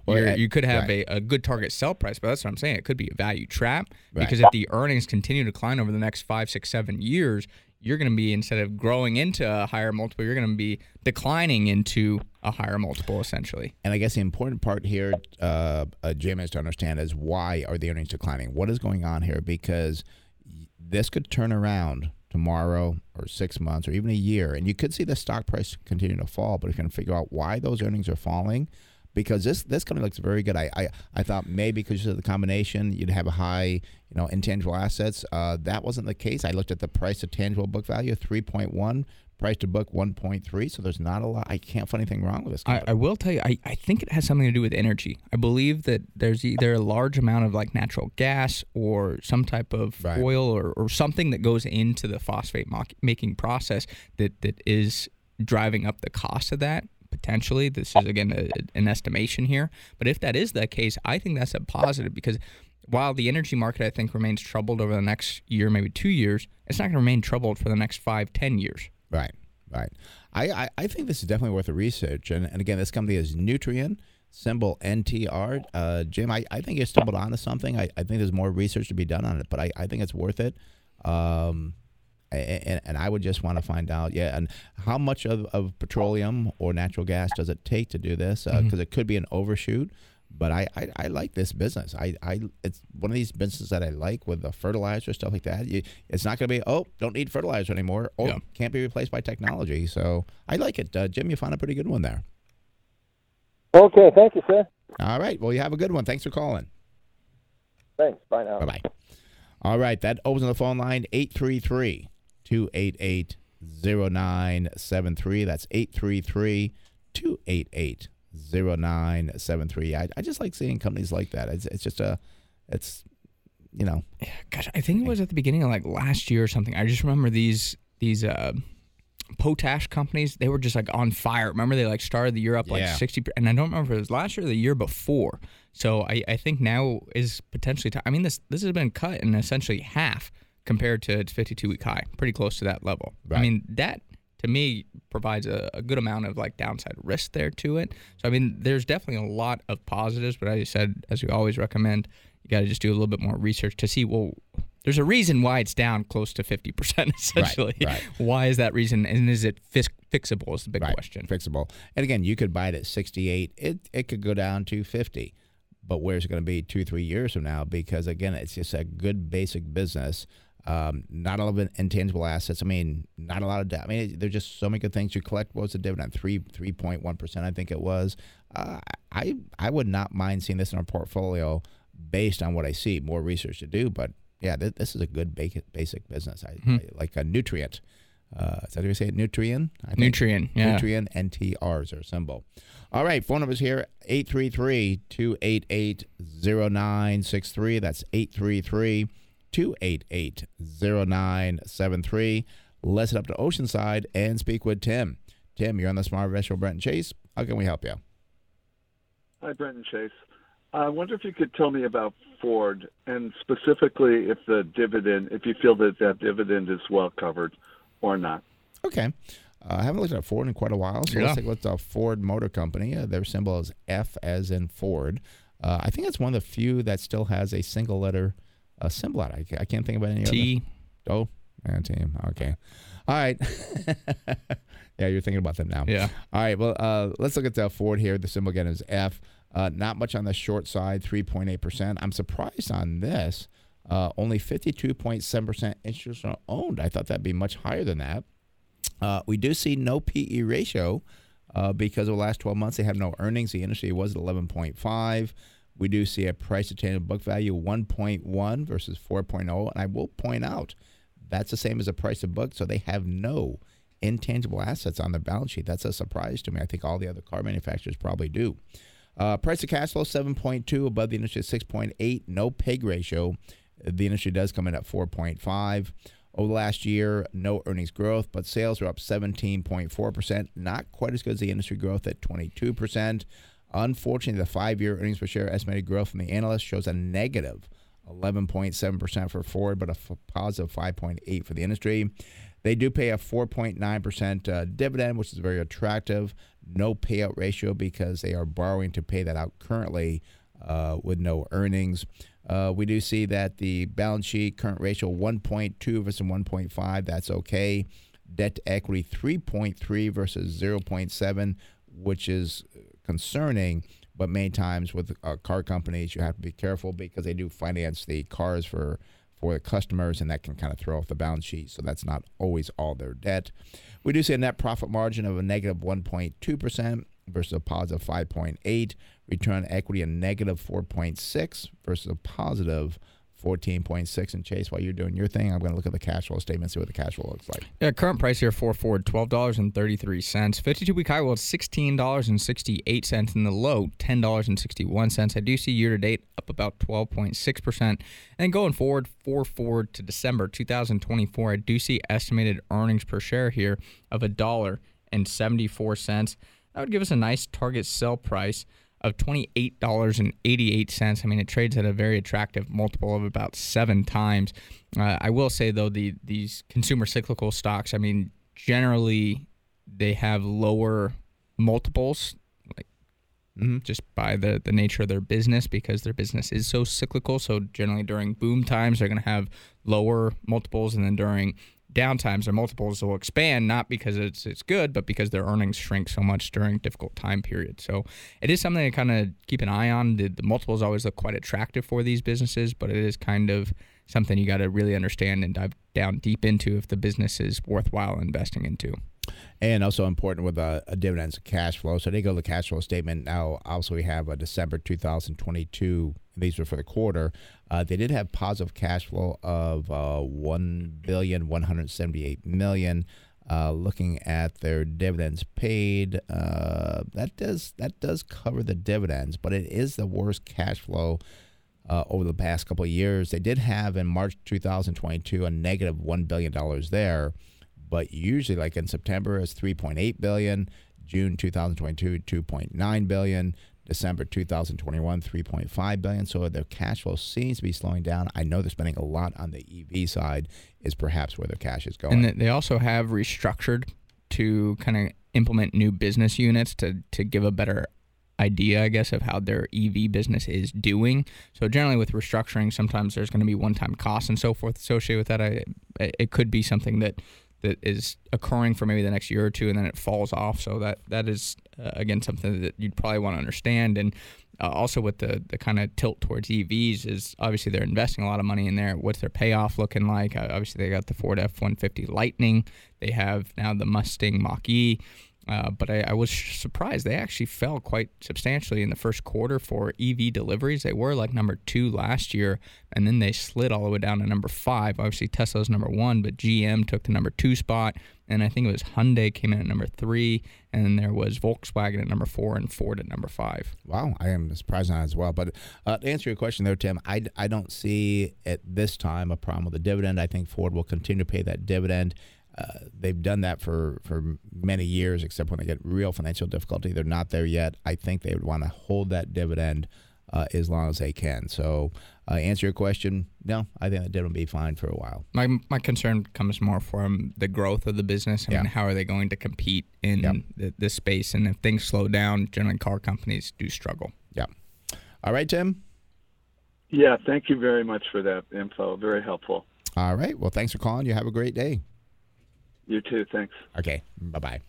well, you could have right. a, a good target sell price, but that's what I'm saying. It could be a value trap right. because if the earnings continue to decline over the next five, six, seven years, you're going to be instead of growing into a higher multiple, you're going to be declining into a higher multiple essentially. And I guess the important part here, uh, uh, Jim, is to understand is why are the earnings declining? What is going on here? Because this could turn around tomorrow or six months or even a year, and you could see the stock price continue to fall. But if you can figure out why those earnings are falling because this this company looks very good. I I, I thought maybe because of the combination you'd have a high you know intangible assets. Uh, that wasn't the case. I looked at the price of tangible book value, three point one. Price to book 1.3, so there's not a lot. I can't find anything wrong with this. I, I, will tell you, I, I think it has something to do with energy. I believe that there's either a large amount of like natural gas or some type of right. oil or, or something that goes into the phosphate making process that, that is driving up the cost of that potentially. This is again a, an estimation here, but if that is the case, I think that's a positive because while the energy market I think remains troubled over the next year, maybe two years, it's not going to remain troubled for the next five, ten years. Right, right. I, I, I think this is definitely worth the research. And, and again, this company is Nutrien, symbol NTR. Uh, Jim, I, I think you stumbled onto something. I, I think there's more research to be done on it, but I, I think it's worth it. Um, and, and, I would just want to find out, yeah, and how much of, of petroleum or natural gas does it take to do this? Because uh, mm-hmm. it could be an overshoot, But I, I, I like this business. I, I it's one of these businesses that I like with the fertilizer stuff like that. You, it's not going to be oh don't need fertilizer anymore. Oh Yeah. can't be replaced by technology. So I like it. Uh, Jim, you found a pretty good one there. Okay, thank you, sir. All right. Well, you have a good one. Thanks for calling. Thanks. Bye now. Bye bye. All right. That opens the phone line 833 288 0973. That's 833 288 0973. I I just like seeing companies like that. It's, it's just a, it's, you know, Gosh, I think it was at the beginning of like last year or something. I just remember these these uh, potash companies. They were just like on fire. Remember they like started the year up like Yeah. sixty, and I don't remember if it was last year or the year before. So I, I think now is potentially. T- I mean this this has been cut in essentially half compared to its fifty two week high. Pretty close to that level. I mean that to me provides a, a good amount of like downside risk there to it. So I mean there's definitely a lot of positives, but as you said, as we always recommend, you got to just do a little bit more research to see well. There's a reason why it's down close to 50% (laughs) essentially. right. Why is that reason? And is it fixable is the big right, question. fixable. And again, you could buy it at 68. It, it could go down to 50. But where's it going to be two, three years from now? Because again, it's just a good basic business. Um, not a lot of intangible assets. I mean, not a lot of debt. I mean, there's just so many good things. You collect what was the dividend? Three, three point one percent, I think it was. Uh, I, I would not mind seeing this in our portfolio, based on what I see. More research to do, but yeah, th- this is a good basic basic business. I, I like a nutrient. Uh, is that how you say it? Nutrient. I think. Nutrient, yeah. Nutrient NTR is their symbol. All right, phone numbers here 833 288 0963. That's 833 288 0973. Let's head up to Oceanside and speak with Tim. Tim, you're on the Smart Investor Brent and Chase. How can we help you? Hi, Brent and Chase. I wonder if you could tell me about Ford and specifically if the dividend, if you feel that that dividend is well covered or not. Okay. Uh, I haven't looked at Ford in quite a while, so Yeah. let's take a look at the Ford Motor Company. Uh, their symbol is F as in Ford. Uh, I think it's one of the few that still has a single letter uh, symbol. I, I can't think of any other. T. Oh, man, team. Okay. All right. (laughs) yeah, you're thinking about them now. Yeah. All right. Well, uh, let's look at the Ford here. The symbol again is F. Uh, not much on the short side, 3.8%. I'm surprised on this. Uh, only 52.7% institutional owned. I thought that'd be much higher than that. Uh, we do see no PE ratio uh, because of the last 12 months they have no earnings. The industry was at 11.5. We do see a price to tangible book value 1.1 versus 4.0. And I will point out that's the same as a price of book, so they have no intangible assets on their balance sheet. That's a surprise to me. I think all the other car manufacturers probably do. Uh, price to cash flow 7.2 above the industry 6.8. No peg ratio. The industry does come in at 4.5. Over the last year, no earnings growth, but sales are up 17.4%. Not quite as good as the industry growth at 22%. Unfortunately, the five year earnings per share estimated growth from the analyst shows a negative 11.7% for Ford, but a f- positive 5.8 for the industry. They do pay a 4.9% uh, dividend, which is very attractive. No payout ratio because they are borrowing to pay that out currently uh, with no earnings. Uh, we do see that the balance sheet current ratio 1.2 versus 1.5. That's okay. Debt to equity 3.3 versus 0.7, which is concerning. But many times with uh, car companies, you have to be careful because they do finance the cars for for the customers, and that can kind of throw off the balance sheet. So that's not always all their debt. We do see a net profit margin of a negative 1.2 percent versus a positive 5.8. Return equity a negative 4.6 versus a positive 14.6. And Chase, while you're doing your thing, I'm going to look at the cash flow statement, see what the cash flow looks like. Yeah, current price here for Ford twelve dollars and thirty three cents. Fifty two week high was sixteen dollars and the low ten dollars and sixty one cents. I do see year to date up about twelve point six percent, and going forward for Ford to December two thousand twenty four, I do see estimated earnings per share here of a dollar and seventy four cents. That would give us a nice target sell price of $28.88. I mean, it trades at a very attractive multiple of about seven times. Uh, I will say, though, the these consumer cyclical stocks, I mean, generally they have lower multiples, like just by the, the nature of their business, because their business is so cyclical. So, generally during boom times, they're going to have lower multiples, and then during downtimes, their multiples will expand not because it's it's good, but because their earnings shrink so much during difficult time periods. So it is something to kind of keep an eye on. The, the multiples always look quite attractive for these businesses, but it is kind of something you got to really understand and dive down deep into if the business is worthwhile investing into. And also important with a, a dividends cash flow. So they go to the cash flow statement. Now, also we have a December 2022. These were for the quarter. Uh, they did have positive cash flow of uh, one billion one hundred seventy-eight million. Uh, looking at their dividends paid, uh, that does that does cover the dividends, but it is the worst cash flow uh, over the past couple of years. They did have in March 2022 a negative one billion dollars there, but usually like in September it's 3.8 billion, June 2022 2.9 billion, December 2021 3.5 billion. So their cash flow seems to be slowing down. I know they're spending a lot on the EV side. Is perhaps where their cash is going. And they also have restructured to kind of implement new business units to to give a better idea, I guess, of how their EV business is doing. So generally, with restructuring, sometimes there's going to be one-time costs and so forth associated with that. I, it could be something that that is occurring for maybe the next year or two, and then it falls off. So that that is uh, again something that you'd probably want to understand. And uh, also with the the kind of tilt towards EVs is obviously they're investing a lot of money in there. What's their payoff looking like? Uh, obviously, they got the Ford F-150 Lightning. They have now the Mustang Mach-E. Uh, but I, I, was surprised. They actually fell quite substantially in the first quarter for EV deliveries. They were like number two last year, and then they slid all the way down to number five. Obviously, Tesla's number one, but GM took the number two spot, and I think it was Hyundai came in at number three, and there was Volkswagen at number four and Ford at number five. Wow, I am surprised on as well. But uh, to answer your question there, Tim, I, I don't see at this time a problem with the dividend. I think Ford will continue to pay that dividend. Uh, they've done that for, for many years, except when they get real financial difficulty. They're not there yet. I think they would want to hold that dividend uh, as long as they can. So, uh, answer your question, no, I think that dividend will be fine for a while. My, my concern comes more from the growth of the business. I yeah. mean, how are they going to compete in yep. the, this space? And if things slow down, generally car companies do struggle. Yeah. All right, Tim? Yeah, thank you very much for that info. Very helpful. All right. Well, thanks for calling. You have a great day. You too. Thanks. Okay. Bye bye.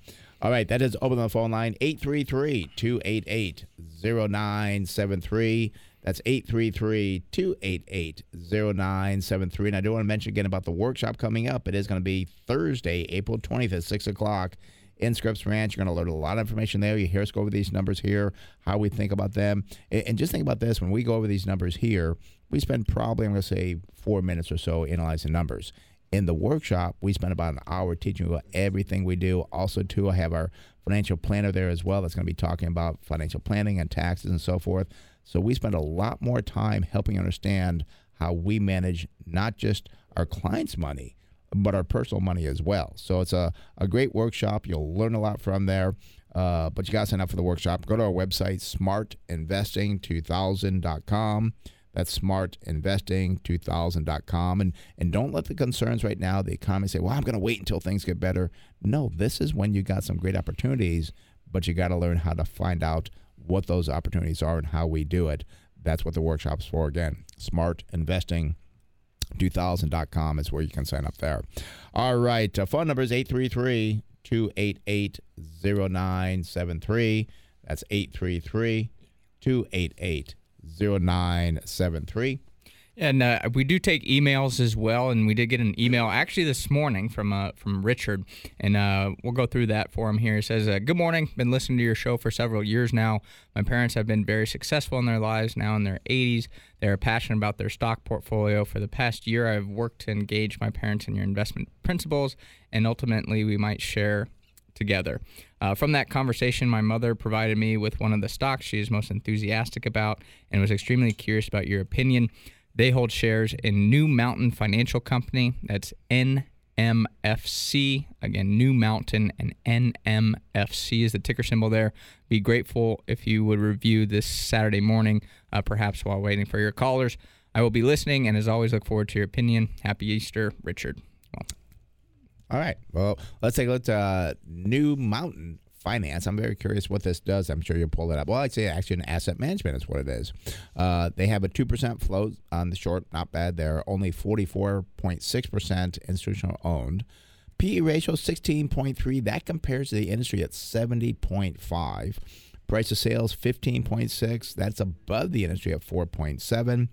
All right. That is open the phone line 833 288 0973. That's 833 288 0973. And I do want to mention again about the workshop coming up. It is going to be Thursday, April 20th at 6 o'clock in Scripps Ranch. You're going to learn a lot of information there. You hear us go over these numbers here, how we think about them. And just think about this when we go over these numbers here, we spend probably, I'm going to say, four minutes or so analyzing numbers in the workshop, we spend about an hour teaching you everything we do. Also, too, I have our financial planner there as well that's going to be talking about financial planning and taxes and so forth. So we spend a lot more time helping understand how we manage not just our clients' money, but our personal money as well. So it's a, a great workshop. You'll learn a lot from there. Uh, but you got to sign up for the workshop. Go to our website, smartinvesting2000.com. That's smartinvesting2000.com. And, and don't let the concerns right now, the economy say, well, I'm going to wait until things get better. No, this is when you got some great opportunities, but you got to learn how to find out what those opportunities are and how we do it. That's what the workshop's for. Again, smartinvesting2000.com is where you can sign up there. All right. Uh, phone number is 833 288 0973. That's 833 288 0973. And uh, we do take emails as well, and we did get an email actually this morning from uh, from Richard, and uh, we'll go through that for him here. He says, uh, "Good morning. Been listening to your show for several years now. My parents have been very successful in their lives. Now in their 80s, they are passionate about their stock portfolio. For the past year, I've worked to engage my parents in your investment principles, and ultimately, we might share together. Uh, from that conversation, my mother provided me with one of the stocks she is most enthusiastic about and was extremely curious about your opinion. They hold shares in New Mountain Financial Company. That's NMFC. Again, New Mountain and NMFC is the ticker symbol there. Be grateful if you would review this Saturday morning, uh, perhaps while waiting for your callers. I will be listening and as always look forward to your opinion. Happy Easter, Richard. All right. Well, let's take a look at uh, New Mountain finance. I'm very curious what this does. I'm sure you'll pull it up. Well, I'd say actually an asset management is what it is. Uh, they have a 2% float on the short, not bad there. Only 44.6% institutional owned. PE ratio 16.3. That compares to the industry at 70.5. Price of sales 15.6. That's above the industry at 4.7.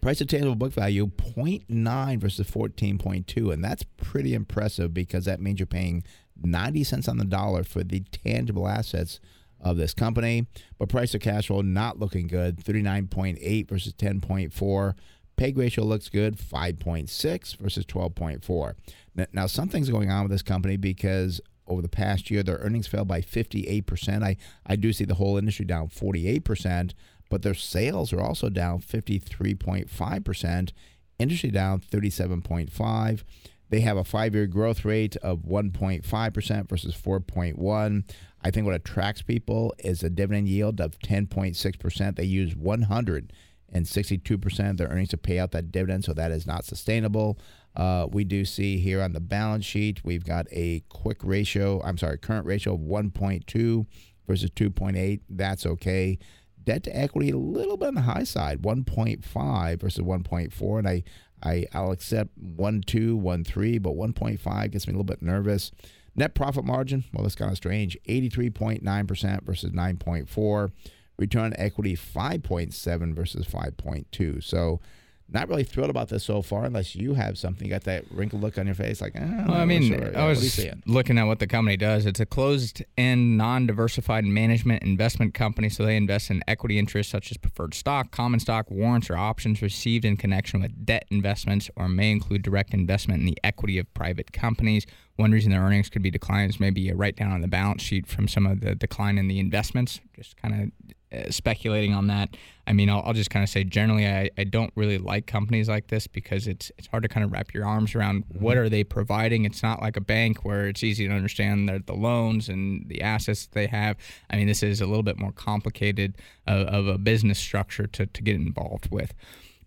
Price of tangible book value 0.9 versus 14.2. And that's pretty impressive because that means you're paying 90 cents on the dollar for the tangible assets of this company. But price of cash flow not looking good 39.8 versus 10.4. PEG ratio looks good 5.6 versus 12.4. Now, now, something's going on with this company because over the past year, their earnings fell by 58%. I, I do see the whole industry down 48%, but their sales are also down 53.5%, industry down 37.5. They have a five-year growth rate of 1.5% versus 4.1. I think what attracts people is a dividend yield of 10.6%. They use 162% of their earnings to pay out that dividend, so that is not sustainable. Uh, we do see here on the balance sheet, we've got a quick ratio, I'm sorry, current ratio of 1.2 versus 2.8. That's okay. Debt to equity, a little bit on the high side, 1.5 versus 1.4. And I, I, I'll accept 1, 2, 1, 3, but 1.5 gets me a little bit nervous. Net profit margin, well, that's kind of strange, 83.9% versus 9.4. Return on equity, 5.7 versus 5.2. So, not really thrilled about this so far, unless you have something. You got that wrinkled look on your face, like. Eh, well, I mean, sure. I was looking at what the company does. It's a closed-end, non-diversified management investment company, so they invest in equity interests such as preferred stock, common stock, warrants, or options received in connection with debt investments, or may include direct investment in the equity of private companies. One reason their earnings could be declined is maybe a write down on the balance sheet from some of the decline in the investments. Just kind of speculating on that. I mean, I'll, I'll just kind of say generally, I, I don't really like companies like this because it's it's hard to kind of wrap your arms around Mm-hmm. what are they providing. It's not like a bank where it's easy to understand the, the loans and the assets they have. I mean, this is a little bit more complicated of, of a business structure to, to get involved with.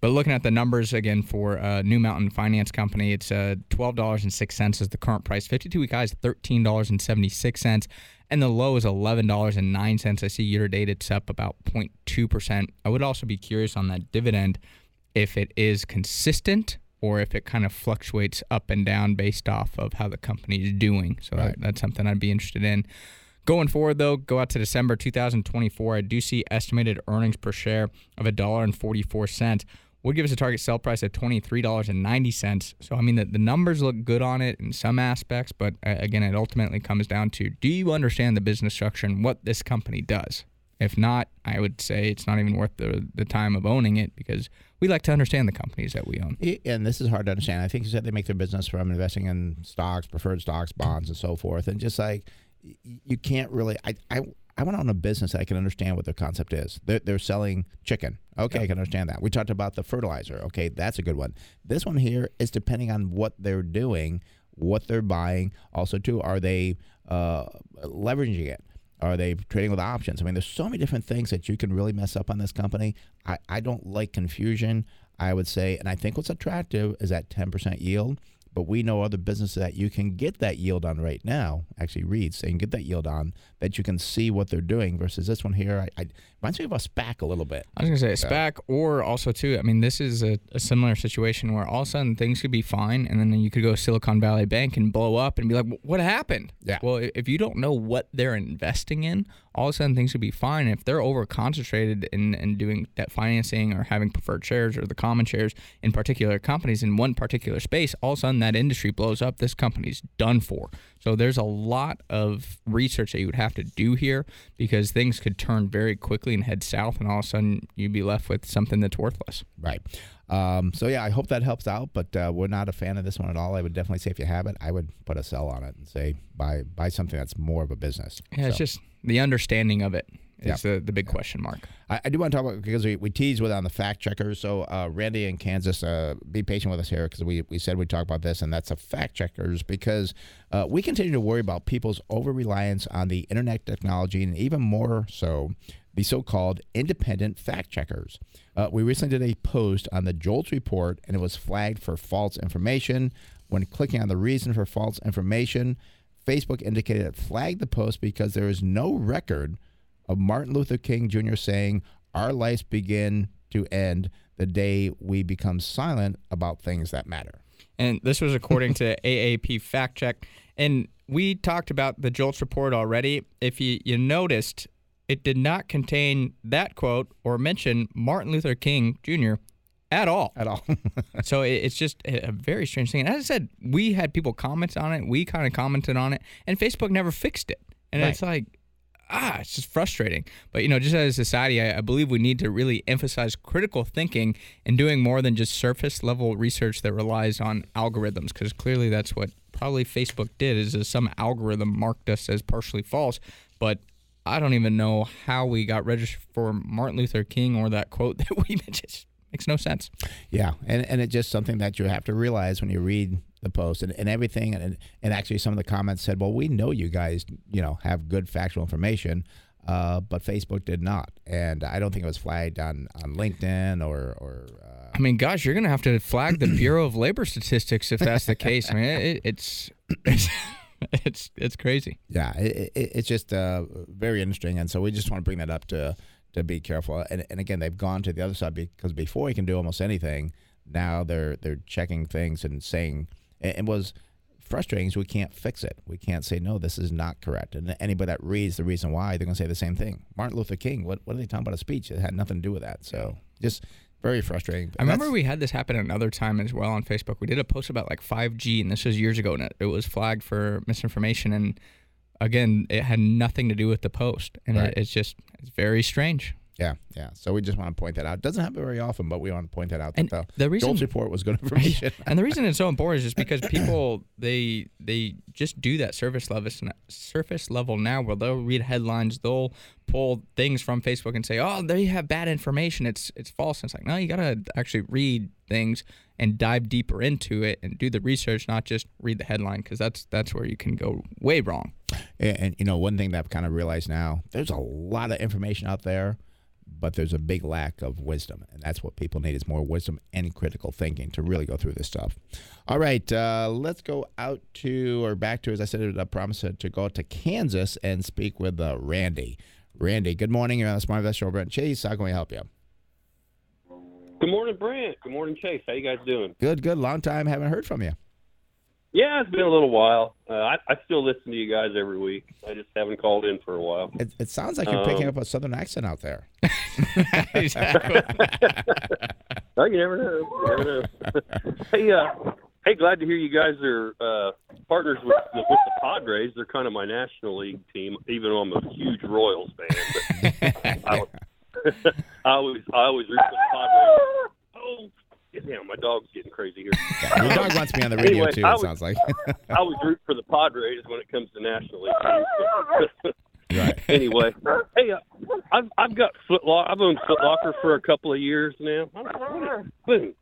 But looking at the numbers again for uh, New Mountain Finance Company, it's uh, $12.06 is the current price. 52 week high is $13.76, and the low is $11.09. I see year to date it's up about 0.2%. I would also be curious on that dividend if it is consistent or if it kind of fluctuates up and down based off of how the company is doing. So right. that, that's something I'd be interested in. Going forward, though, go out to December 2024. I do see estimated earnings per share of $1.44. Would give us a target sell price ninety cents. So I mean, the, the numbers look good on it in some aspects, but uh, again, it ultimately comes down to: Do you understand the business structure and what this company does? If not, I would say it's not even worth the the time of owning it because we like to understand the companies that we own. And this is hard to understand. I think you said they make their business from investing in stocks, preferred stocks, bonds, and so forth. And just like you can't really, I, I, I want to own a business that I can understand what their concept is. They're, they're selling chicken. Okay, I can understand that. We talked about the fertilizer. Okay, that's a good one. This one here is depending on what they're doing, what they're buying. Also, too, are they uh, leveraging it? Are they trading with options? I mean, there's so many different things that you can really mess up on this company. I, I don't like confusion. I would say, and I think what's attractive is that 10% yield. But we know other businesses that you can get that yield on right now. Actually, reads saying get that yield on that you can see what they're doing versus this one here. I, I reminds me of a SPAC a little bit. I was gonna say SPAC, or also too. I mean, this is a, a similar situation where all of a sudden things could be fine, and then you could go Silicon Valley Bank and blow up and be like, "What happened?" Yeah. Well, if you don't know what they're investing in, all of a sudden things could be fine. If they're over concentrated in, in doing debt financing or having preferred shares or the common shares in particular companies in one particular space, all of a sudden that industry blows up. This company's done for. So there's a lot of research that you would have to do here because things could turn very quickly and head south, and all of a sudden you'd be left with something that's worthless. Right. Um, so yeah, I hope that helps out. But uh, we're not a fan of this one at all. I would definitely say if you have it, I would put a sell on it and say buy buy something that's more of a business. Yeah, it's just the understanding of it is Yeah. the, the big question mark. I, I do want to talk about because we, we teased with on the fact checkers. So uh, Randy in Kansas, uh, be patient with us here because we, we said we'd talk about this, and that's the fact checkers because uh, we continue to worry about people's over reliance on the internet technology and even more so the so-called independent fact checkers. Uh, we recently did a post on the Jolts report, and it was flagged for false information. When clicking on the reason for false information, Facebook indicated it flagged the post because there is no record of Martin Luther King Jr. saying, Our lives begin to end the day we become silent about things that matter. And this was according to (laughs) AAP Fact Check. And we talked about the JOLTS report already. If you, you noticed, it did not contain that quote or mention Martin Luther King Jr. at all. At all. (laughs) so it, it's just a very strange thing. And as I said, we had people comment on it. We kind of commented on it, and Facebook never fixed it. And Right. it's like, ah, it's just frustrating. But you know, just as a society, I, I believe we need to really emphasize critical thinking and doing more than just surface level research that relies on algorithms, because clearly that's what probably Facebook did. Is, is some algorithm marked us as partially false, but. I don't even know how we got registered for Martin Luther King or that quote (laughs) that we mentioned. Makes no sense. Yeah, and and it's just something that you have to realize when you read the post and, and everything, and and actually some of the comments said, well, we know you guys, you know, have good factual information, uh, but Facebook did not, and I don't think it was flagged on on LinkedIn or or. Uh, I mean, gosh, you're gonna have to flag the (clears throat) Bureau of Labor Statistics if that's the case. I mean, it, it's it's (laughs) (laughs) it's it's crazy. yeah, it, it, it's just uh, very interesting, and so we just want to bring that up to to be careful. And and again, they've gone to the other side because before you can do almost anything, now they're they're checking things and saying and it was frustrating is we can't fix it. We can't say no, this is not correct. And anybody that reads the reason why, they're going to say the same thing. Martin Luther King, what what are they talking about a speech? It had nothing to do with that. So just very frustrating. I remember we had this happen another time as well on Facebook. We did a post about like 5G, and this was years ago, and it, it was flagged for misinformation. And again, it had nothing to do with the post, and Right. it, it's just it's very strange. Yeah, yeah. So we just want to point that out. It doesn't happen very often, but we want to point that out. And that the reason- report was good (laughs) information. and the reason it's so important is just (laughs) because people they they just do that surface level surface level now where they'll read headlines they'll pull things from facebook and say oh they have bad information it's it's false and it's like no you gotta actually read things and dive deeper into it and do the research not just read the headline because that's that's where you can go way wrong And, and you know, one thing that I've kind of realized now, there's a lot of information out there, but there's a big lack of wisdom, and that's what people need is more wisdom and critical thinking to really go through this stuff. All right, uh, let's go out to or back to, as I said, I promised to- go to Kansas and speak with uh, Randy. Randy, good morning. You're on the Smart Investor over Chase. How can we help you? Good morning, Brent. Good morning, Chase. How you guys doing? Good, good. Long time. Haven't heard from you. Yeah, it's been a little while. Uh, I, I still listen to you guys every week. I just haven't called in for a while. It, it sounds like you're picking Um, up a southern accent out there. (laughs) (laughs) Oh, you never know. You never know. (laughs) hey, uh, hey, glad to hear you guys are uh, partners with the, with the Padres. They're kind of my National League team, even though I'm a huge Royals fan. But I, I always, I always root for the Padres. Oh, damn, my dog's getting crazy here. (laughs) Your dog wants me on the radio Anyway, too. I It was- sounds like. (laughs) I always root for the Padres when it comes to National League right. (laughs) anyway, hey, uh, I've I've got Foot Locker. I've owned Foot Locker for a couple of years now. Boom.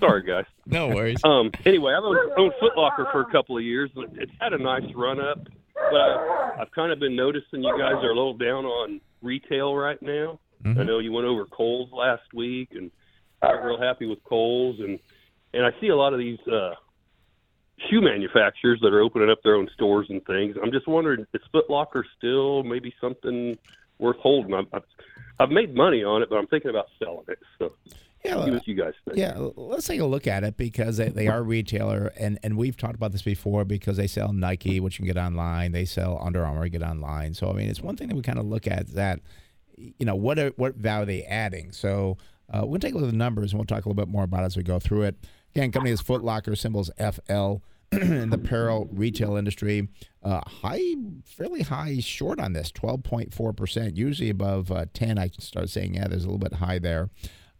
Sorry, guys. no worries Um. Anyway, I've owned, owned Foot Locker for a couple of years. It's had a nice run up, but I, I've kind of been noticing you guys are a little down on retail right now. I know you went over Kohl's last week, and I'm real happy with Kohl's, and and I see a lot of these uh, shoe manufacturers that are opening up their own stores and things. I'm just wondering, is Foot Locker still maybe something worth holding? I've, I've I've made money on it, but I'm thinking about selling it. So, Yeah, what you guys think. Yeah, let's take a look at it because they, they are a retailer, and, and we've talked about this before because they sell Nike, which you can get online. They sell Under Armour, get online. So I mean, it's one thing that we kind of look at that, you know, what are, what value are they adding? So uh, gonna take a look at the numbers, and we'll talk a little bit more about it as we go through it. Again, company is Foot Locker, symbols FL. (clears throat) in the apparel retail industry, uh, high, fairly high short on this, 12.4%, usually above uh, 10. I can start saying, yeah, there's a little bit high there.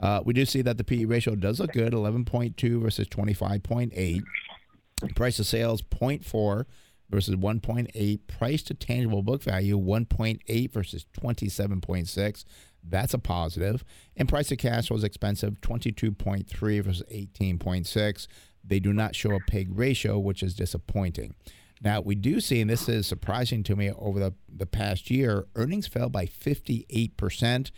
Uh, we do see that the PE ratio does look good, 11.2 versus 25.8. Price of sales 0.4 versus 1.8. Price to tangible book value 1.8 versus 27.6. That's a positive. And price of cash was expensive 22.3 versus 18.6. They do not show a peg ratio, which is disappointing. Now, we do see, and this is surprising to me over the, the past year, earnings fell by 58%,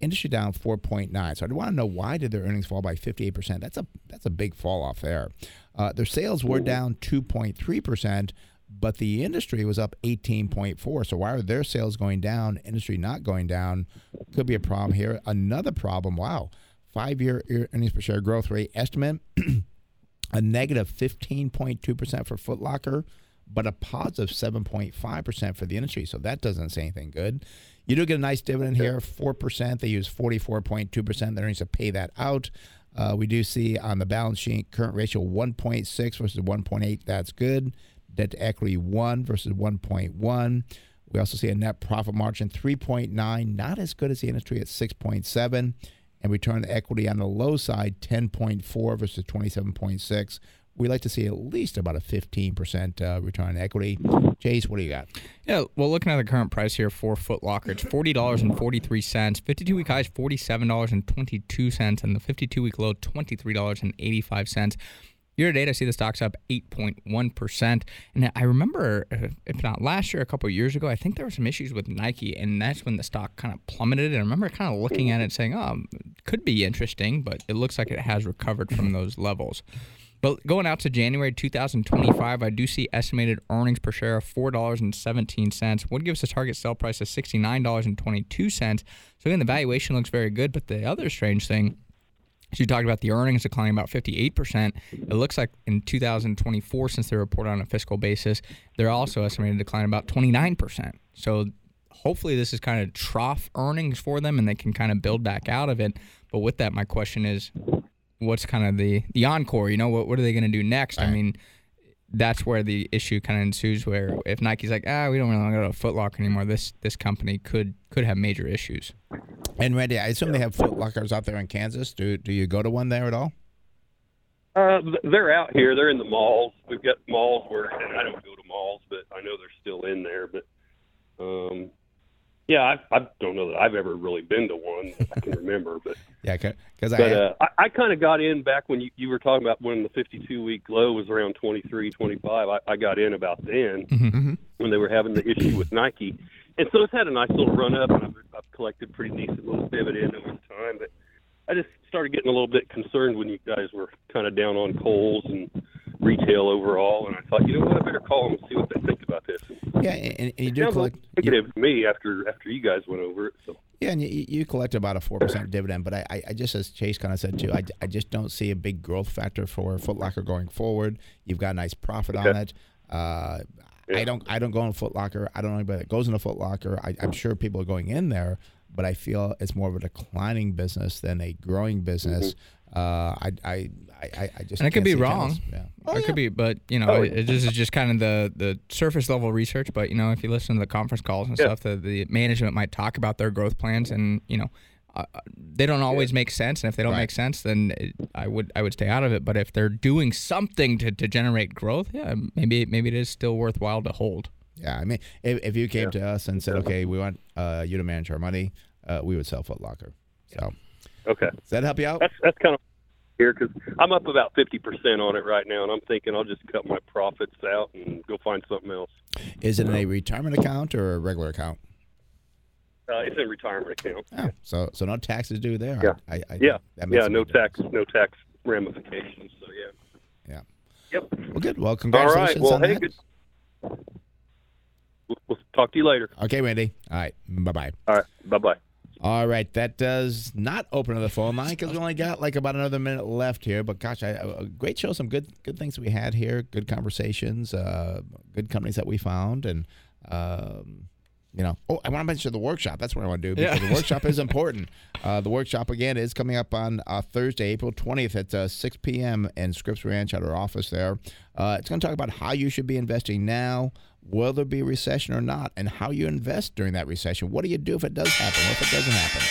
industry down 4.9. So I want to know why did their earnings fall by 58%? That's a that's a big fall off there. Uh, their sales were down 2.3%, but the industry was up 18.4. So why are their sales going down? Industry not going down could be a problem here. Another problem. Wow, five-year earnings per share growth rate estimate (clears throat) a negative 15.2% for Foot Locker, but a positive 7.5% for the industry. So that doesn't say anything good. You do get a nice dividend here, 4%. They use 44.2%. They're going to pay that out. Uh, we do see on the balance sheet current ratio 1.6 versus 1.8. That's good. Debt to equity 1 versus 1.1. We also see a net profit margin 3.9, not as good as the industry at 6.7. And return to equity on the low side 10.4 versus 27.6 we like to see at least about a 15% uh, return on equity. Chase, what do you got? Yeah, well, looking at the current price here for Foot Locker, it's $40.43. 52 week high is $47.22, and the 52 week low, $23.85. Year to date, I see the stock's up 8.1%. And I remember, uh, if not last year, a couple years ago, I think there were some issues with Nike, and that's when the stock kind of plummeted. And I remember kind of looking at it saying, oh, could be interesting, but it looks like it has recovered from those levels. But going out to January 2025, I do see estimated earnings per share of $4.17. Would give us a target sell price of $69.22. So again, the valuation looks very good. But the other strange thing you talked about the earnings declining about 58%. It looks like in 2024, since they report on a fiscal basis, they're also estimated to decline about 29%. So hopefully this is kind of trough earnings for them and they can kind of build back out of it. But with that, my question is what's kind of the the encore? You know, what what are they going to do next? Right. I mean, that's where the issue kind of ensues. Where if Nike's like, ah, we don't really want to go to Foot Locker anymore, this this company could could have major issues. And Randy, I assume they have Foot Lockers out there in Kansas. Do do you go to one there at all? Uh, they're out here. They're in the malls. We've got malls where, and I don't go to malls, but I know they're still in there. But um, yeah, I, I don't know that I've ever really been to one. I can (laughs) remember, but yeah, because I, uh, I I kind of got in back when you, you were talking about when the 52 week low was around 23, 25. I, I got in about then mm-hmm. mm-hmm. when they were having the issue with Nike, and so it's had a nice little run up, and I've, I've collected pretty decent little dividend over time. But I just started getting a little bit concerned when you guys were kind of down on Kohl's and retail overall, and I thought, you know what, I better call them and see what they think about this. Yeah, and, and you do collect negative to me after after you guys went over it. So. Yeah, and you, you collect about a four percent dividend, but I, I just as Chase kind of said too, I, I just don't see a big growth factor for Foot Locker going forward. You've got a nice profit okay. on it. Uh, yeah. I don't I don't go in Foot Locker. I don't know anybody that goes in a Foot Locker. I, I'm sure people are going in there, but I feel it's more of a declining business than a growing business. Mm-hmm. Uh, I, I, I, I just and I could be wrong. Yeah. Oh, it yeah. could be, but you know, oh, it, this is just kind of the the surface level research. But you know, if you listen to the conference calls and yeah. stuff, the, the management might talk about their growth plans, and you know, uh, they don't always make sense. And if they don't right. make sense, then it, I would I would stay out of it. But if they're doing something to, to generate growth, yeah, maybe maybe it is still worthwhile to hold. Yeah, I mean, if, if you came to us and said, okay, we want uh, you to manage our money, uh, we would sell Foot Locker. So. Okay. Does that help you out? That's that's kind of here because I'm up about fifty percent on it right now, and I'm thinking I'll just cut my profits out and go find something else. Is it a retirement account or a regular account? Uh, it's a retirement account. Oh, so so no taxes due there. Yeah, I, I, yeah, yeah. No tax, no tax ramifications. So yeah. Yeah. Yep. Well, good. Well, congratulations All right. well, hey, that. Good. We'll talk to you later. Okay, Randy. All right. Bye bye. All right. Bye bye. All right, that does not open up the phone line because we only got like about another minute left here. But gosh, I, a great show, some good good things we had here, good conversations, uh, good companies that we found, and um, you know, oh, I want to mention the workshop. That's what I want to do because yeah. the workshop is (laughs) important. Uh, the workshop again is coming up on uh, Thursday, April 20th at uh, 6 p.m. in Scripps Ranch at our office there. Uh, it's going to talk about how you should be investing now, will there be a recession or not, and how you invest during that recession. What do you do if it does happen? What if it doesn't happen?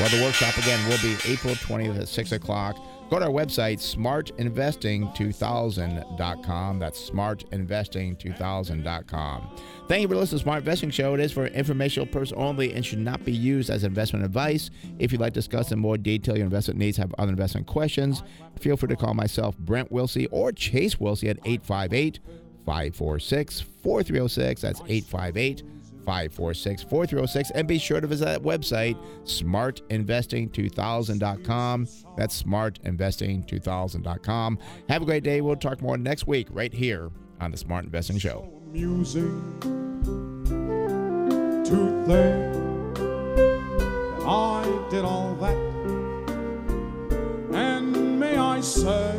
Well, the workshop again will be April 20th at 6 o'clock. Go to our website, smartinvesting2000.com. That's smartinvesting2000.com. Thank you for listening to Smart Investing Show. It is for informational purpose only and should not be used as investment advice. If you'd like to discuss in more detail your investment needs, have other investment questions, feel free to call myself, Brent Wilsey, or Chase Wilsey at 858 546 4306. That's 858 546 4306. And be sure to visit that website, smartinvesting2000.com. That's smartinvesting2000.com. Have a great day. We'll talk more next week right here on the Smart Investing Show. Music to think that I did all that. And may I say,